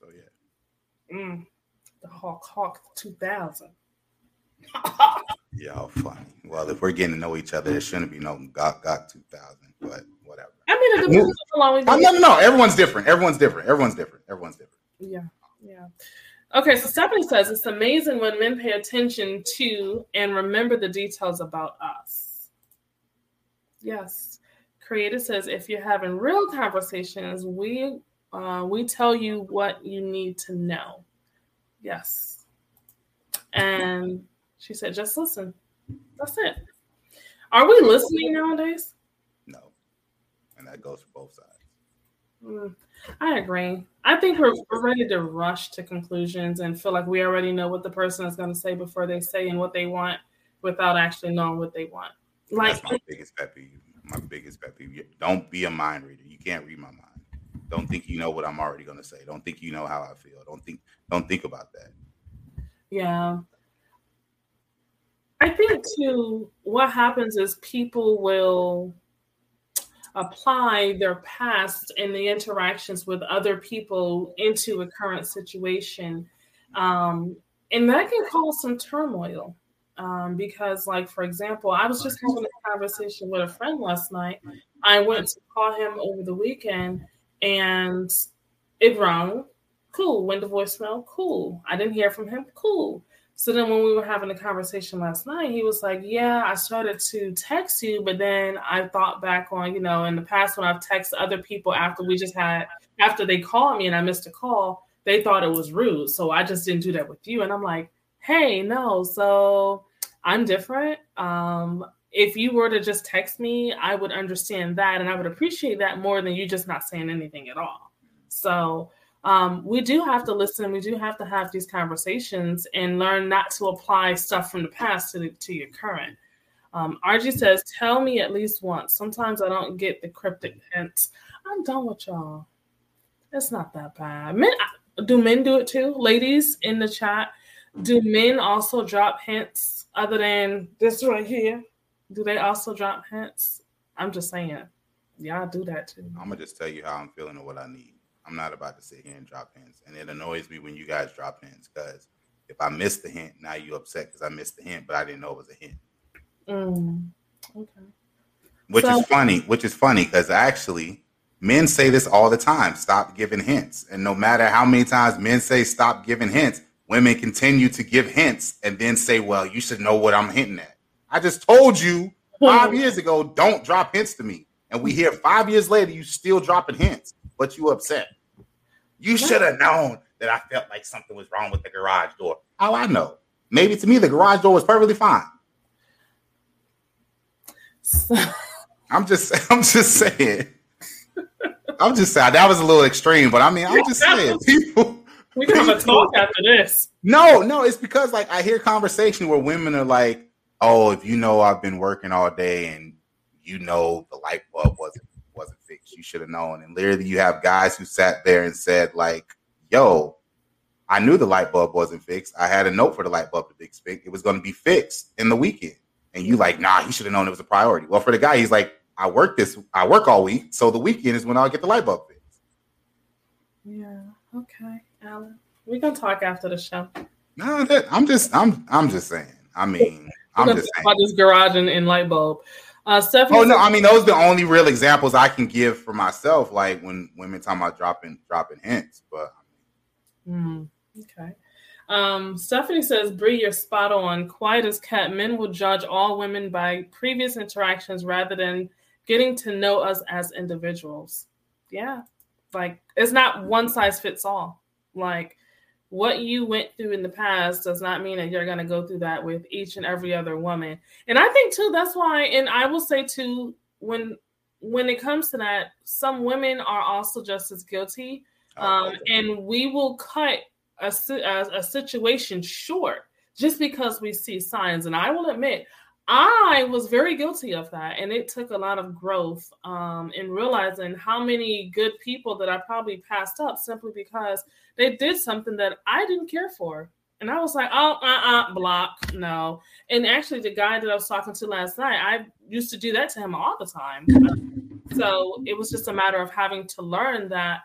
So yeah. Mm the Hawk Hawk 2000. Y'all funny. Well, if we're getting to know each other, there shouldn't be no got got two thousand, but whatever. I mean, it depends how long we. No, no, no. Everyone's different. Everyone's different. Everyone's different. Everyone's different. Yeah, yeah. Okay, so Stephanie says it's amazing when men pay attention to and remember the details about us. Yes. Creator says if you're having real conversations, we uh, we tell you what you need to know. Yes. And she said, just listen. That's it. Are we listening nowadays? No. And that goes for both sides. Mm, I agree. I think we're, we're ready to rush to conclusions and feel like we already know what the person is going to say before they say and what they want without actually knowing what they want. Like That's my biggest pet peeve. My biggest pet peeve. Don't be a mind reader. You can't read my mind. Don't think you know what I'm already going to say. Don't think you know how I feel. Don't think. Don't think about that. Yeah. I think too. What happens is people will apply their past and the interactions with other people into a current situation. Um, and that can cause some turmoil. Um, because, like, for example, I was just having a conversation with a friend last night. I went to call him over the weekend and it rang. Cool. Went to voicemail. Cool. I didn't hear from him. Cool. So then when we were having a conversation last night, he was like, Yeah, I started to text you, but then I thought back on, you know, in the past when I've texted other people after we just had after they called me and I missed a call, they thought it was rude. So I just didn't do that with you. And I'm like, hey, no, so I'm different. Um, if you were to just text me, I would understand that and I would appreciate that more than you just not saying anything at all. So um, we do have to listen. We do have to have these conversations and learn not to apply stuff from the past to, the, to your current. Um, RG says, "Tell me at least once. Sometimes I don't get the cryptic hints. I'm done with y'all. It's not that bad. Men do men do it too? Ladies in the chat, do men also drop hints other than this right here? Do they also drop hints? I'm just saying, y'all do that too. I'm gonna just tell you how I'm feeling and what I need. I'm not about to sit here and drop hints. And it annoys me when you guys drop hints because if I missed the hint, now you upset because I missed the hint, but I didn't know it was a hint. Mm, okay. Which so- is funny, which is funny because actually men say this all the time stop giving hints. And no matter how many times men say stop giving hints, women continue to give hints and then say, well, you should know what I'm hinting at. I just told you five [laughs] years ago, don't drop hints to me. And we hear five years later, you still dropping hints but you upset. You should have known that I felt like something was wrong with the garage door. How I know? Maybe to me the garage door was perfectly fine. [laughs] I'm just [laughs] I'm just saying. I'm just saying that was a little extreme, but I mean I'm just saying people [laughs] we can have a talk after this. No, no, it's because like I hear conversation where women are like, "Oh, if you know I've been working all day and you know the light bulb wasn't. You should have known. And literally, you have guys who sat there and said, like, yo, I knew the light bulb wasn't fixed. I had a note for the light bulb to be fixed. It was going to be fixed in the weekend. And you like, nah, he should have known it was a priority. Well, for the guy, he's like, I work this, I work all week, so the weekend is when I'll get the light bulb fixed. Yeah. Okay, Alan. We can talk after the show. No, that, I'm just, I'm, I'm just saying. I mean, I'm just saying. about this garage and, and light bulb. Uh, Stephanie. Oh no, I mean those are the only real examples I can give for myself. Like when women talking about dropping dropping hints, but. Mm, okay. Um, Stephanie says, Bree, you're spot on. Quiet as cat. Men will judge all women by previous interactions rather than getting to know us as individuals. Yeah. Like it's not one size fits all. Like what you went through in the past does not mean that you're going to go through that with each and every other woman. And I think too that's why and I will say too when when it comes to that some women are also just as guilty um, and we will cut a, a, a situation short just because we see signs and I will admit I was very guilty of that, and it took a lot of growth um, in realizing how many good people that I probably passed up simply because they did something that I didn't care for. And I was like, oh, uh, uh, block, no. And actually, the guy that I was talking to last night, I used to do that to him all the time. So it was just a matter of having to learn that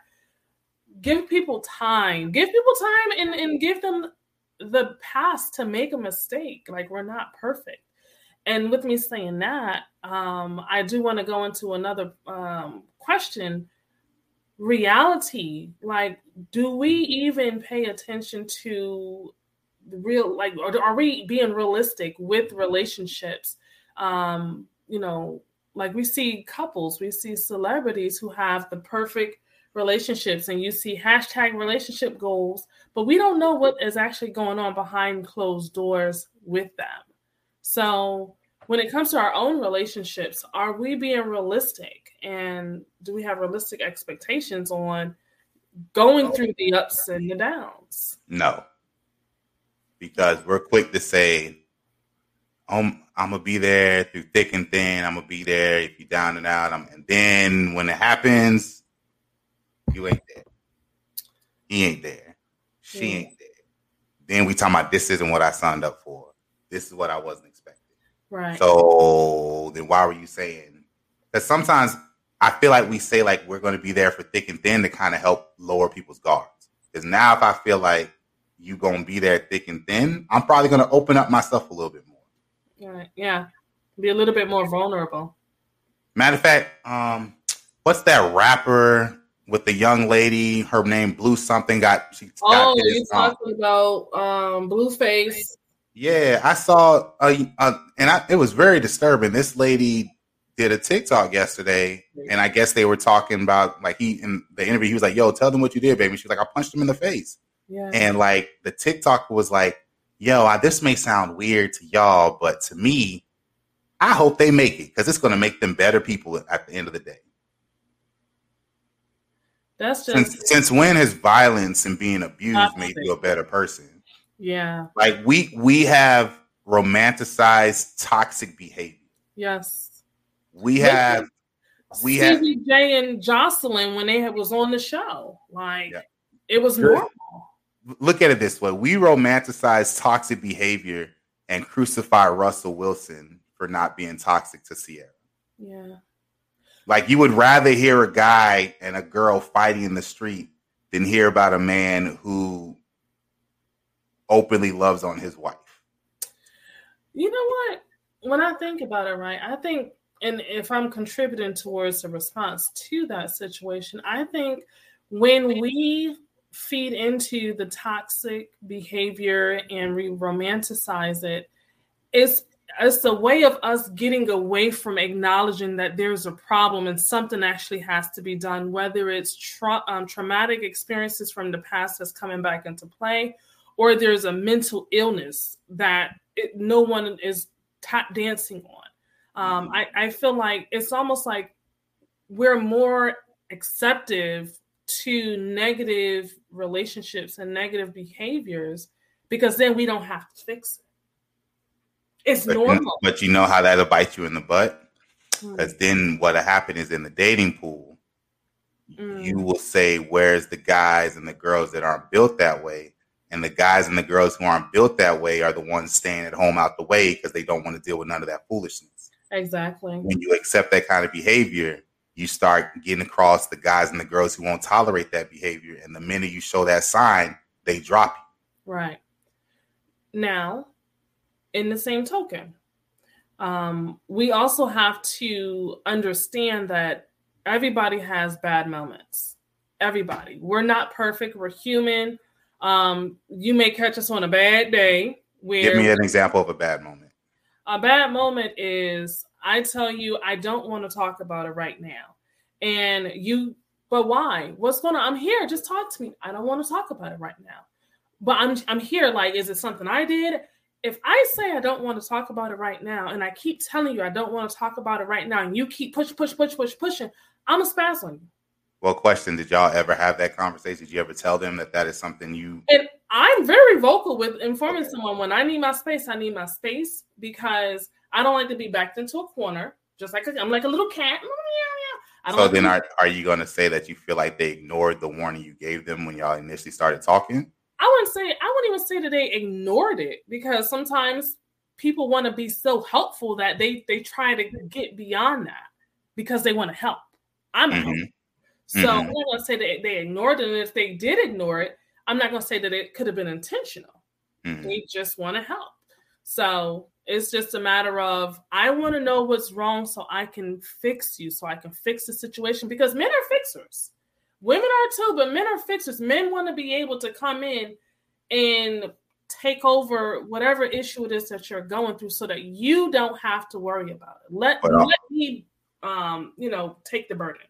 give people time, give people time, and, and give them the past to make a mistake. Like we're not perfect. And with me saying that, um, I do want to go into another um, question. Reality, like, do we even pay attention to the real, like, or are we being realistic with relationships? Um, you know, like we see couples, we see celebrities who have the perfect relationships and you see hashtag relationship goals, but we don't know what is actually going on behind closed doors with them. So when it comes to our own relationships, are we being realistic? And do we have realistic expectations on going through the ups and the downs? No. Because we're quick to say, I'm, I'm gonna be there through thick and thin. I'm gonna be there if you're down and out. I'm, and then when it happens, you ain't there. He ain't there. She yeah. ain't there. Then we talking about this isn't what I signed up for. This is what I wasn't expecting. Right. So then why were you saying? Because sometimes I feel like we say like we're going to be there for thick and thin to kind of help lower people's guards. Because now if I feel like you going to be there thick and thin, I'm probably going to open up myself a little bit more. Right. Yeah. Be a little bit more vulnerable. Matter of fact, um, what's that rapper with the young lady? Her name Blue something got she. Oh, you talking about um Blueface? Yeah, I saw a, a and I, it was very disturbing. This lady did a TikTok yesterday, and I guess they were talking about like he in the interview. He was like, "Yo, tell them what you did, baby." She was like, "I punched him in the face." Yeah. And like the TikTok was like, "Yo, I, this may sound weird to y'all, but to me, I hope they make it because it's going to make them better people at the end of the day." That's just since, since when has violence and being abused made you a better person? Yeah. Like we we have romanticized toxic behavior. Yes. We have we and Jocelyn when they was on the show. Like yeah. it was normal. Look at it this way. We romanticize toxic behavior and crucify Russell Wilson for not being toxic to Ciara. Yeah. Like you would rather hear a guy and a girl fighting in the street than hear about a man who openly loves on his wife. You know what? When I think about it, right, I think, and if I'm contributing towards a response to that situation, I think when we feed into the toxic behavior and we romanticize it, it's it's a way of us getting away from acknowledging that there's a problem and something actually has to be done, whether it's tra- um, traumatic experiences from the past that's coming back into play, or there's a mental illness that it, no one is tap dancing on. Um, I, I feel like it's almost like we're more acceptive to negative relationships and negative behaviors because then we don't have to fix it. It's but normal. You, but you know how that'll bite you in the butt? Because mm. then what'll happen is in the dating pool, mm. you will say, Where's the guys and the girls that aren't built that way? And the guys and the girls who aren't built that way are the ones staying at home out the way because they don't want to deal with none of that foolishness. Exactly. When you accept that kind of behavior, you start getting across the guys and the girls who won't tolerate that behavior. And the minute you show that sign, they drop you. Right. Now, in the same token, um, we also have to understand that everybody has bad moments. Everybody. We're not perfect. We're human. Um, you may catch us on a bad day. Where Give me an example of a bad moment. A bad moment is I tell you I don't want to talk about it right now, and you. But why? What's going on? I'm here. Just talk to me. I don't want to talk about it right now. But I'm I'm here. Like, is it something I did? If I say I don't want to talk about it right now, and I keep telling you I don't want to talk about it right now, and you keep push, push, push, push, pushing, I'm a spaz on you. Well, question: Did y'all ever have that conversation? Did you ever tell them that that is something you? And I'm very vocal with informing someone when I need my space. I need my space because I don't like to be backed into a corner. Just like I'm like a little cat. [laughs] so like then, are, are you going to say that you feel like they ignored the warning you gave them when y'all initially started talking? I wouldn't say I wouldn't even say that they ignored it because sometimes people want to be so helpful that they they try to get beyond that because they want to help. I'm mm-hmm. So mm-hmm. I'm not gonna say that they ignored it. And if they did ignore it, I'm not gonna say that it could have been intentional. Mm-hmm. They just want to help. So it's just a matter of I want to know what's wrong so I can fix you, so I can fix the situation because men are fixers. Women are too, but men are fixers. Men want to be able to come in and take over whatever issue it is that you're going through so that you don't have to worry about it. Let, uh, let me um, you know, take the burden.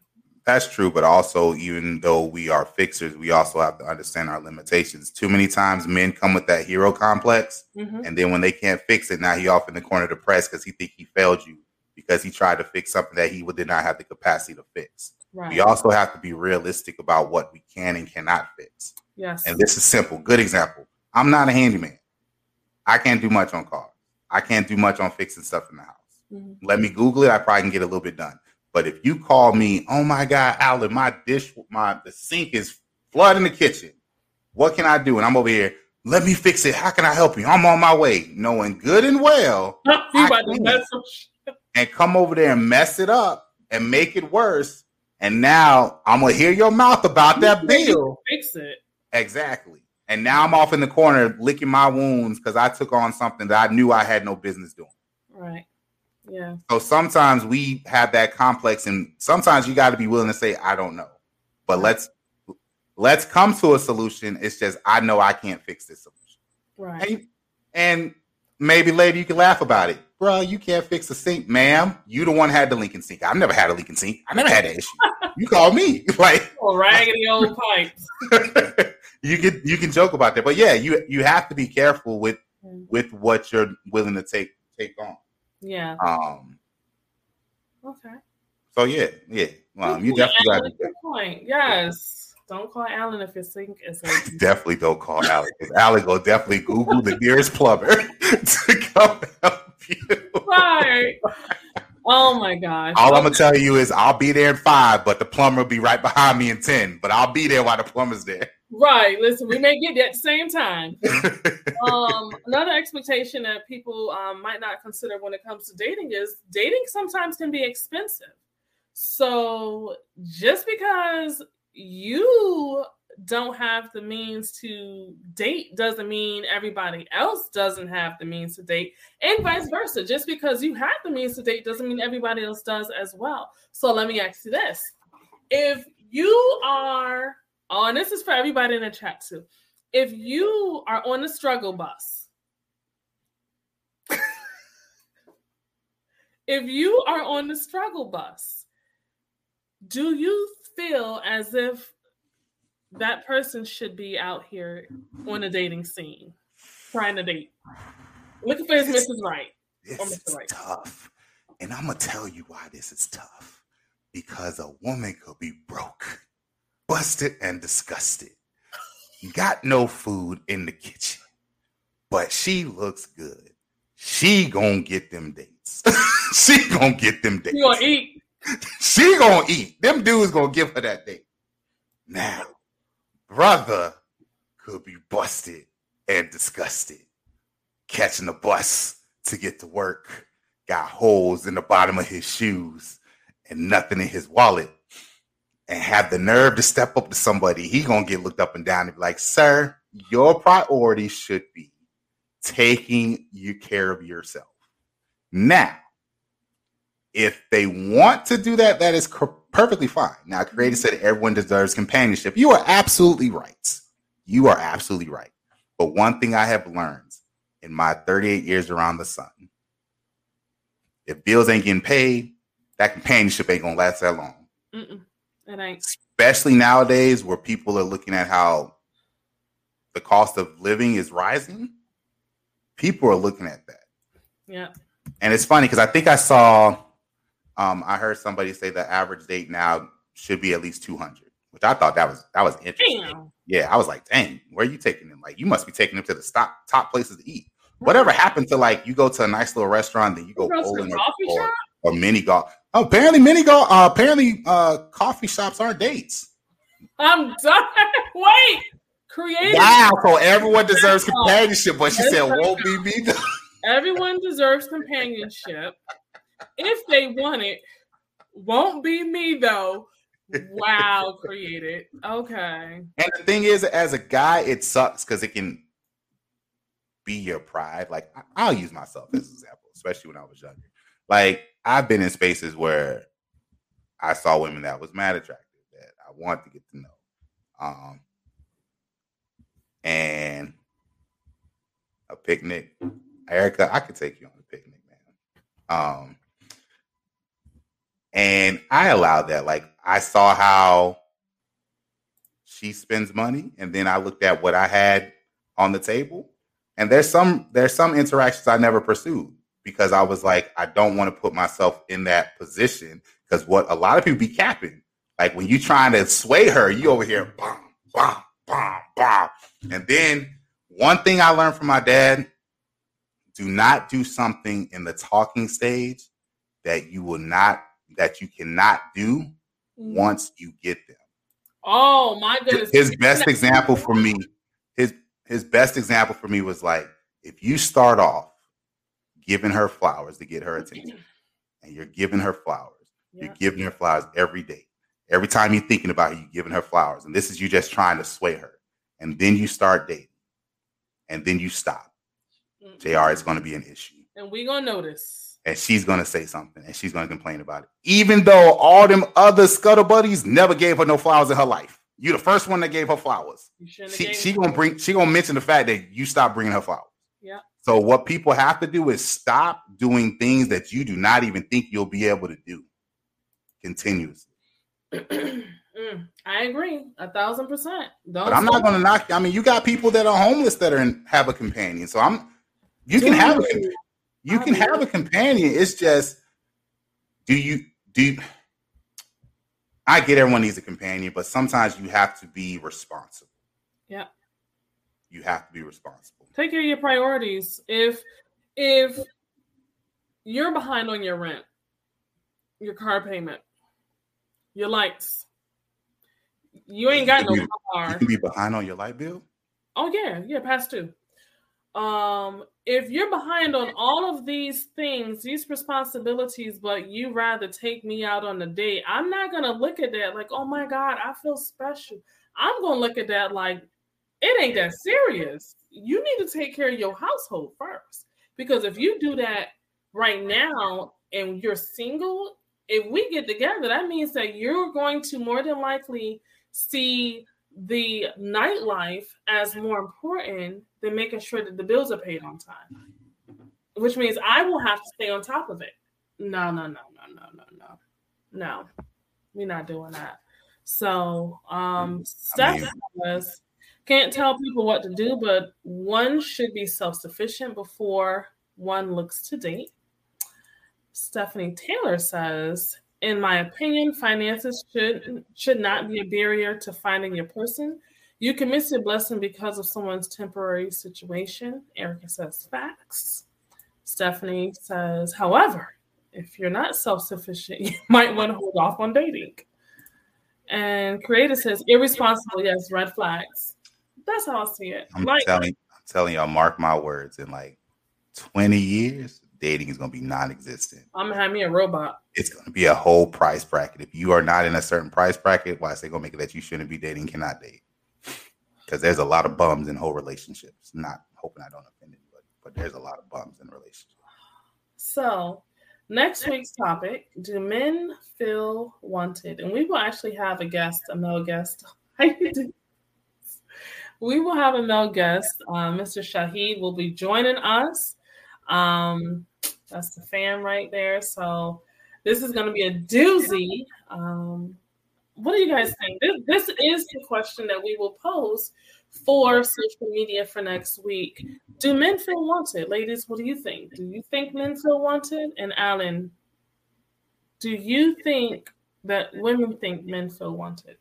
That's true, but also even though we are fixers, we also have to understand our limitations. Too many times men come with that hero complex, mm-hmm. and then when they can't fix it, now he off in the corner depressed because he think he failed you because he tried to fix something that he did not have the capacity to fix. Right. We also have to be realistic about what we can and cannot fix. Yes. And this is simple. Good example. I'm not a handyman. I can't do much on cars. I can't do much on fixing stuff in the house. Mm-hmm. Let me Google it. I probably can get a little bit done. But if you call me, oh my God, Alan, my dish, my the sink is flooding the kitchen. What can I do? And I'm over here. Let me fix it. How can I help you? I'm on my way, knowing good and well. [laughs] and come over there and mess it up and make it worse. And now I'm gonna hear your mouth about that bill. Fix it. Exactly. And now I'm off in the corner licking my wounds because I took on something that I knew I had no business doing. Right. Yeah. So sometimes we have that complex, and sometimes you got to be willing to say, "I don't know," but let's let's come to a solution. It's just I know I can't fix this solution. Right. And, and maybe later you can laugh about it, bro. You can't fix the sink, ma'am. You the one had the leaking sink. I've never had a leaking sink. I never had that issue. you call me [laughs] like raggedy old pipes. [laughs] you can you can joke about that, but yeah, you you have to be careful with with what you're willing to take take on. Yeah. Um. Okay. So yeah, yeah. Um, you definitely got to point. Yes. Don't call Alan if your sink is. [laughs] definitely don't call Alan. Because Alan go definitely Google the nearest plumber [laughs] to come help you. Right. Oh my gosh. All okay. I'm gonna tell you is I'll be there in five, but the plumber will be right behind me in ten. But I'll be there while the plumber's there. Right. Listen, we may get there at the same time. [laughs] um, another expectation that people um, might not consider when it comes to dating is dating sometimes can be expensive. So just because you don't have the means to date doesn't mean everybody else doesn't have the means to date, and vice versa. Just because you have the means to date doesn't mean everybody else does as well. So let me ask you this: If you are Oh, and this is for everybody in the chat too. If you are on the struggle bus, [laughs] if you are on the struggle bus, do you feel as if that person should be out here on a dating scene trying to date? Looking for his Mrs. Right. This is right. tough. And I'm going to tell you why this is tough. Because a woman could be broke busted and disgusted. Got no food in the kitchen, but she looks good. She gonna get them dates. [laughs] she gonna get them dates. She gonna eat. [laughs] she gonna eat. Them dudes gonna give her that date. Now, brother could be busted and disgusted. Catching the bus to get to work, got holes in the bottom of his shoes and nothing in his wallet and have the nerve to step up to somebody, he gonna get looked up and down and be like, "Sir, your priority should be taking you care of yourself." Now, if they want to do that, that is perfectly fine. Now, Creator said everyone deserves companionship. You are absolutely right. You are absolutely right. But one thing I have learned in my 38 years around the sun, if bills ain't getting paid, that companionship ain't gonna last that long. Mm-mm. It ain't. Especially nowadays where people are looking at how the cost of living is rising. People are looking at that. Yeah. And it's funny because I think I saw, um, I heard somebody say the average date now should be at least 200, which I thought that was, that was interesting. Damn. Yeah. I was like, dang, where are you taking them? Like, you must be taking them to the top, top places to eat. Whatever happened to like, you go to a nice little restaurant, then you go bowling or, or, or mini golf. Oh, apparently, mini golf. Uh, apparently, uh, coffee shops aren't dates. I'm done. [laughs] Wait, creative. Wow. So everyone deserves companionship, but she said, "Won't be me." [laughs] everyone deserves companionship if they want it. Won't be me though. Wow, Creator. Okay. And the thing is, as a guy, it sucks because it can be your pride. Like I'll use myself as an example, especially when I was younger. Like I've been in spaces where I saw women that was mad attractive that I want to get to know. Um, and a picnic. Erica, I could take you on a picnic, man. Um, and I allowed that. Like I saw how she spends money, and then I looked at what I had on the table. And there's some there's some interactions I never pursued because I was like, I don't want to put myself in that position. Because what a lot of people be capping, like when you trying to sway her, you over here, bam, bam, bam, bam. And then one thing I learned from my dad do not do something in the talking stage that you will not that you cannot do mm. once you get them. Oh my goodness. His best example for me, his his best example for me was like if you start off giving her flowers to get her attention, [clears throat] and you're giving her flowers, yeah. you're giving her flowers every day. Every time you're thinking about her, you're giving her flowers. And this is you just trying to sway her. And then you start dating. And then you stop. Mm-hmm. JR is going to be an issue. And we're going to notice. And she's going to say something and she's going to complain about it. Even though all them other scuttle buddies never gave her no flowers in her life. You the first one that gave her flowers. She she gonna bring she gonna mention the fact that you stopped bringing her flowers. Yeah. So what people have to do is stop doing things that you do not even think you'll be able to do continuously. [clears throat] mm, I agree a thousand percent. Don't but I'm not going to knock. I mean, you got people that are homeless that are in, have a companion. So I'm. You Dude, can have a. You I can have a companion. It's just, do you do? I get everyone needs a companion, but sometimes you have to be responsible. Yeah. You have to be responsible take care of your priorities. If if you're behind on your rent, your car payment, your lights, you ain't got no you, car. You can be behind on your light bill. Oh yeah, yeah, past two. Um, if you're behind on all of these things, these responsibilities, but you rather take me out on a date, I'm not gonna look at that like, oh my God, I feel special. I'm gonna look at that like it ain't that serious you need to take care of your household first. Because if you do that right now and you're single, if we get together, that means that you're going to more than likely see the nightlife as more important than making sure that the bills are paid on time. Which means I will have to stay on top of it. No, no, no, no, no, no, no. No. We're not doing that. So um Steph I mean, was can't tell people what to do, but one should be self sufficient before one looks to date. Stephanie Taylor says, in my opinion, finances should should not be a barrier to finding your person. You can miss your blessing because of someone's temporary situation. Erica says facts. Stephanie says, however, if you're not self-sufficient, [laughs] you might want to hold off on dating. And Creator says, irresponsible, yes, red flags. That's how I see it. I'm like, telling, I'm telling y'all, mark my words. In like 20 years, dating is gonna be non-existent. I'm gonna have me a robot. It's gonna be a whole price bracket. If you are not in a certain price bracket, why is they gonna make it that you shouldn't be dating, cannot date? Because there's a lot of bums in whole relationships. Not hoping I don't offend anybody, but there's a lot of bums in relationships. So next week's topic: Do men feel wanted? And we will actually have a guest, a male guest. [laughs] How you doing? We will have a male guest. Uh, Mr. Shahid will be joining us. Um, that's the fan right there. So this is going to be a doozy. Um, what do you guys think? This, this is the question that we will pose for social media for next week. Do men feel wanted? Ladies, what do you think? Do you think men feel wanted? And Alan, do you think that women think men feel wanted?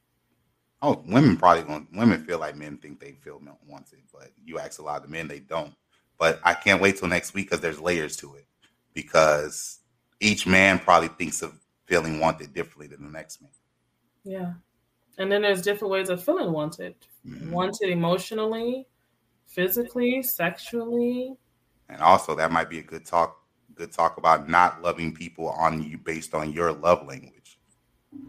Oh, women probably going women feel like men think they feel wanted, but you ask a lot of men, they don't. But I can't wait till next week because there's layers to it. Because each man probably thinks of feeling wanted differently than the next man. Yeah. And then there's different ways of feeling wanted. Mm-hmm. Wanted emotionally, physically, sexually. And also that might be a good talk good talk about not loving people on you based on your love language.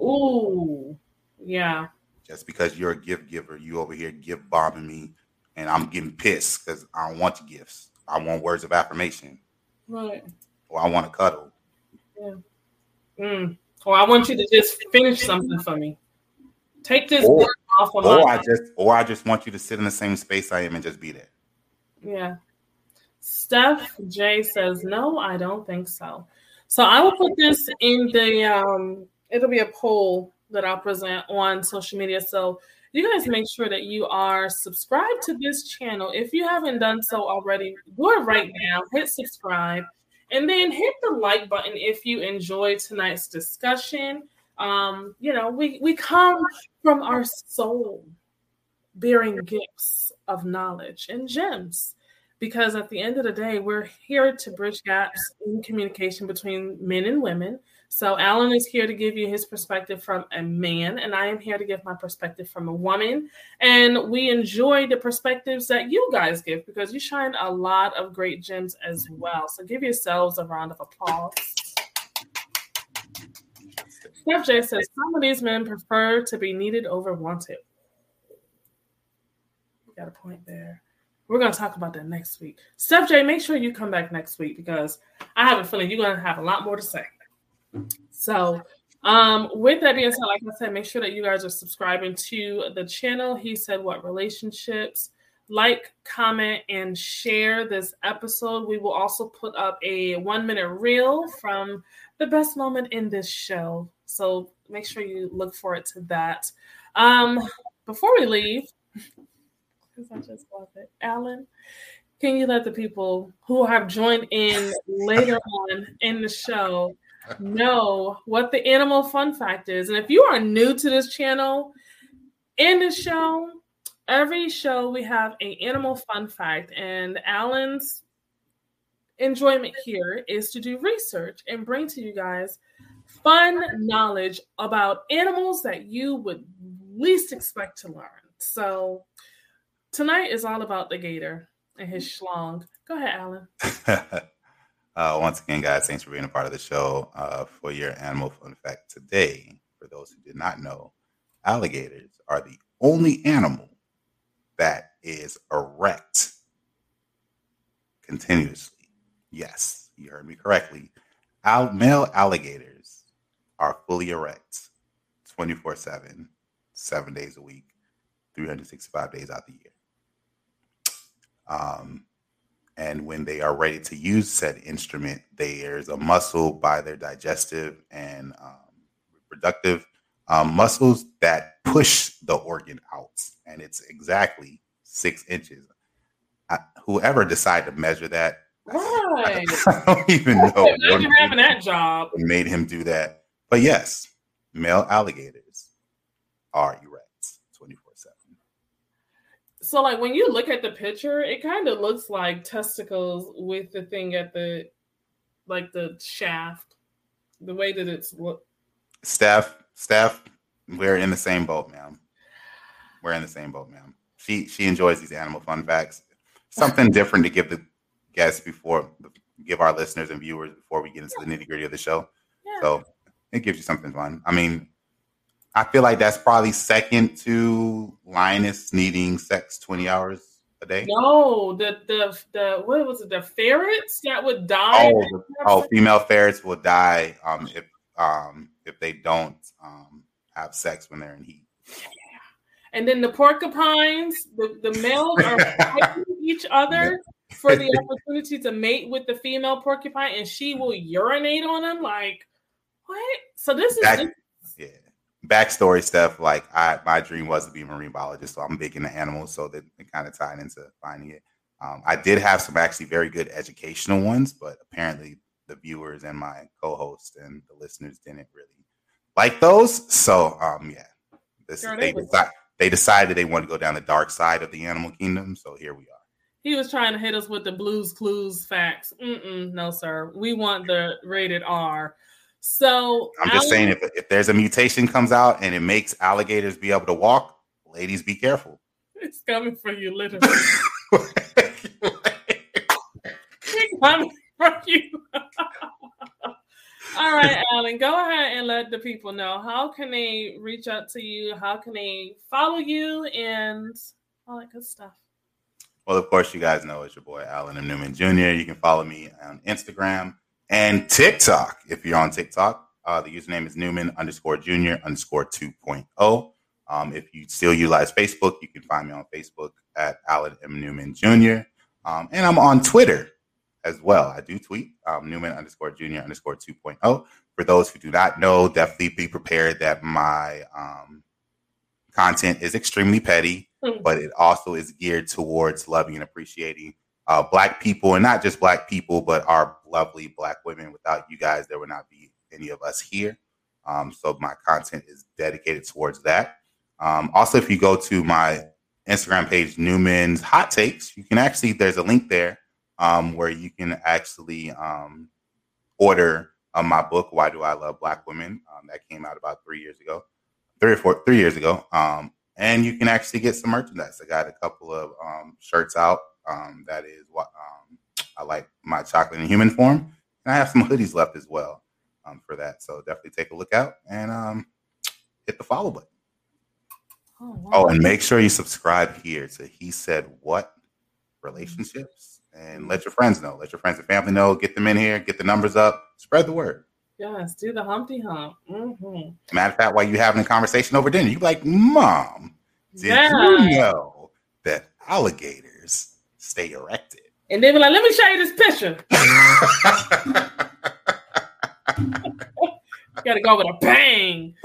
Ooh. Yeah just because you're a gift giver, you over here gift bombing me and I'm getting pissed because I don't want your gifts. I want words of affirmation. Right. Or I want to cuddle. Yeah. Mm. Or I want you to just finish something for me. Take this or, off of or I just or I just want you to sit in the same space I am and just be there. Yeah. Steph J says, no, I don't think so. So I will put this in the um it'll be a poll that I'll present on social media. So you guys make sure that you are subscribed to this channel. If you haven't done so already, do it right now. Hit subscribe and then hit the like button if you enjoyed tonight's discussion. Um, you know, we, we come from our soul bearing gifts of knowledge and gems because at the end of the day, we're here to bridge gaps in communication between men and women. So, Alan is here to give you his perspective from a man, and I am here to give my perspective from a woman. And we enjoy the perspectives that you guys give because you shine a lot of great gems as well. So, give yourselves a round of applause. Steph J says some of these men prefer to be needed over wanted. You got a point there. We're going to talk about that next week. Steph J, make sure you come back next week because I have a feeling you're going to have a lot more to say. So, um, with that being said, like I said, make sure that you guys are subscribing to the channel. He said, What relationships? Like, comment, and share this episode. We will also put up a one minute reel from the best moment in this show. So, make sure you look forward to that. Um, before we leave, [laughs] because I just love it. Alan, can you let the people who have joined in later on in the show know what the animal fun fact is? And if you are new to this channel, in the show, every show we have a animal fun fact, and Alan's enjoyment here is to do research and bring to you guys fun knowledge about animals that you would least expect to learn. So tonight is all about the gator and his schlong. Go ahead, Alan. [laughs] uh, once again, guys, thanks for being a part of the show. Uh, for your animal fun fact today, for those who did not know, alligators are the only animal that is erect continuously. Yes, you heard me correctly. Al- male alligators are fully erect 24 7, seven days a week, 365 days out the year. Um, and when they are ready to use said instrument, there's a muscle by their digestive and um, reproductive um, muscles that push the organ out, and it's exactly six inches. I, whoever decided to measure that, [laughs] right. I, don't even know. Imagine having that job. Made him do that, but yes, male alligators are erect. So like when you look at the picture, it kind of looks like testicles with the thing at the like the shaft. The way that it's what Steph, Steph, we're in the same boat, ma'am. We're in the same boat, ma'am. She she enjoys these animal fun facts. Something different to give the guests before give our listeners and viewers before we get into the nitty gritty of the show. Yeah. So it gives you something fun. I mean, I feel like that's probably second to lions needing sex 20 hours a day. No, the the the what was it? The ferrets that would die. Oh, oh female ferrets will die um, if um, if they don't um, have sex when they're in heat. Yeah. And then the porcupines, the, the males are [laughs] fighting each other for the opportunity to mate with the female porcupine, and she will urinate on them. Like, what? So this is that, backstory stuff, like I my dream was to be a marine biologist, so I'm big into animals, so that it kind of tied into finding it. Um, I did have some actually very good educational ones, but apparently the viewers and my co-host and the listeners didn't really like those. So um, yeah, this sure, they, decide, they decided they wanted to go down the dark side of the animal kingdom. So here we are. He was trying to hit us with the Blue's Clues facts. Mm-mm, no, sir. We want the rated R. So I'm just saying, if, if there's a mutation comes out and it makes alligators be able to walk, ladies, be careful. It's coming for you, literally. [laughs] it's coming for you. [laughs] All right, Alan, go ahead and let the people know how can they reach out to you, how can they follow you, and all that good stuff. Well, of course, you guys know it's your boy Alan M. Newman Jr. You can follow me on Instagram and TikTok. If you're on TikTok, uh, the username is Newman underscore Junior underscore 2.0. Um, if you still utilize Facebook, you can find me on Facebook at Alan M. Newman Jr. Um, and I'm on Twitter as well. I do tweet um, Newman underscore Junior underscore 2.0. For those who do not know, definitely be prepared that my um, content is extremely petty, mm. but it also is geared towards loving and appreciating uh, Black people, and not just Black people, but our lovely Black women. Without you guys, there would not be any of us here. Um, so my content is dedicated towards that. Um, also, if you go to my Instagram page, Newman's Hot Takes, you can actually there's a link there um, where you can actually um, order uh, my book, Why Do I Love Black Women? Um, that came out about three years ago, three or four, three years ago. Um, and you can actually get some merchandise. I got a couple of shirts out. That is what I like my chocolate in human form, and I have some hoodies left as well um, for that. So definitely take a look out and um, hit the follow button. Oh, wow. oh, and make sure you subscribe here to He Said What Relationships and let your friends know. Let your friends and family know. Get them in here, get the numbers up, spread the word. Yes, do the Humpty Hump. Mm-hmm. Matter of fact, while you're having a conversation over dinner, you be like, Mom, did yeah. you know that alligators stay erected? And they be like, let me show you this picture. [laughs] [laughs] Gotta go with a bang.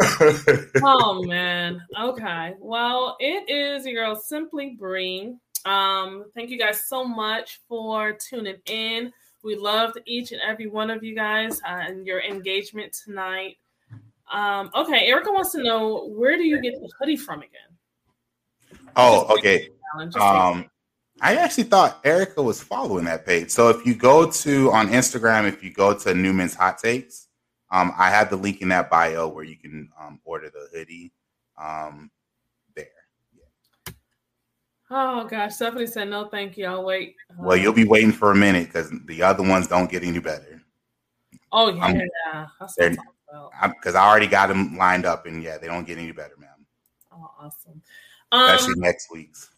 oh man. Okay. Well, it is your girl Simplee Bree. Um, thank you guys so much for tuning in. We loved each and every one of you guys uh, and your engagement tonight. Um, okay, Erica wants to know where do you get the hoodie from again? Oh, okay. Um, I actually thought Erica was following that page. So if you go to on Instagram, if you go to Newman's Hot Takes, um, I have the link in that bio where you can um, order the hoodie. Um, there. Yeah. Oh gosh, Stephanie said no, thank you. I'll wait. Well, you'll be waiting for a minute because the other ones don't get any better. Oh yeah, because I already got them lined up, and yeah, they don't get any better, man. Oh, awesome. Especially um, next week's.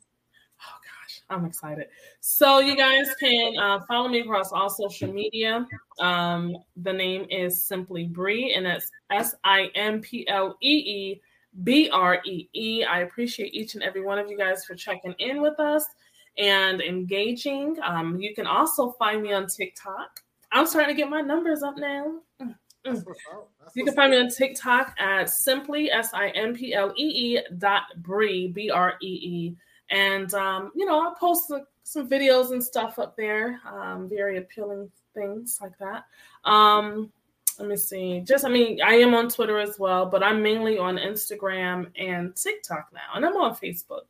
I'm excited. So you guys can uh, follow me across all social media. Um, the name is Simplee Bree, and that's S I M P L E E B R E E. I appreciate each and every one of you guys for checking in with us and engaging. Um, you can also find me on TikTok. I'm starting to get my numbers up now. Mm, mm. You can find me on TikTok at simply S I M P L E E dot Bree B R E E and um, you know, I'll post some, videos and stuff up there, um, very appealing things like that. Um, let me see. Just, I mean, I am on Twitter as well, but I'm mainly on Instagram and TikTok now, and I'm on Facebook.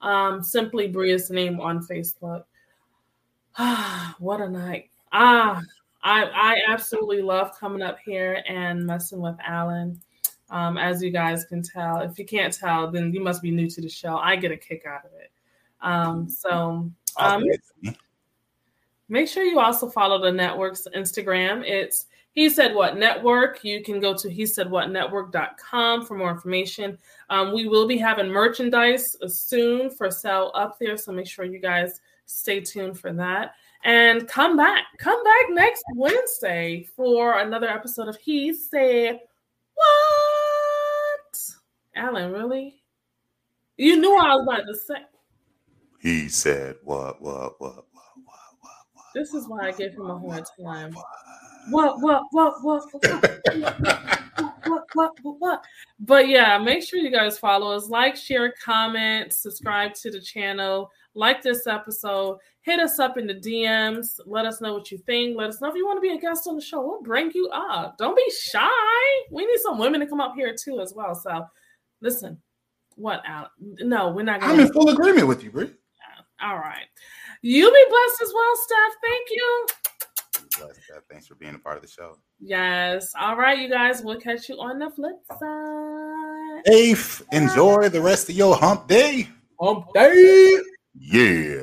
Um, Simply the name on Facebook. Ah, [sighs] what a night! Ah, I I absolutely love coming up here and messing with Alan. Um, as you guys can tell. If you can't tell, then you must be new to the show. I get a kick out of it. Um, so um, make sure you also follow the network's Instagram. It's he said what network. You can go to he said what network.com for more information. Um, we will be having merchandise soon for sale up there, so make sure you guys stay tuned for that. And come back, come back next Wednesday for another episode of He Said? Alan, really? You knew I was about to say. He said, "What? What? What? What? What? What?" what this is why I give him a hard time. What? What? What? What? What? What? What? But yeah, make sure you guys follow us, like, share, comment, subscribe to the channel, like this episode, hit us up in the DMs, let us know what you think, let us know if you want to be a guest on the show. We'll bring you up. Don't be shy. We need some women to come up here too, as well. So listen, what out? No, we're not gonna I'm in full agreement with you, Bree. Yeah. All right. You be blessed as well, Steph. Thank you. Thanks for being a part of the show. Yes. All right, you guys. We'll catch you on the flip side. Afe, enjoy the rest of your hump day. Hump day. Yeah.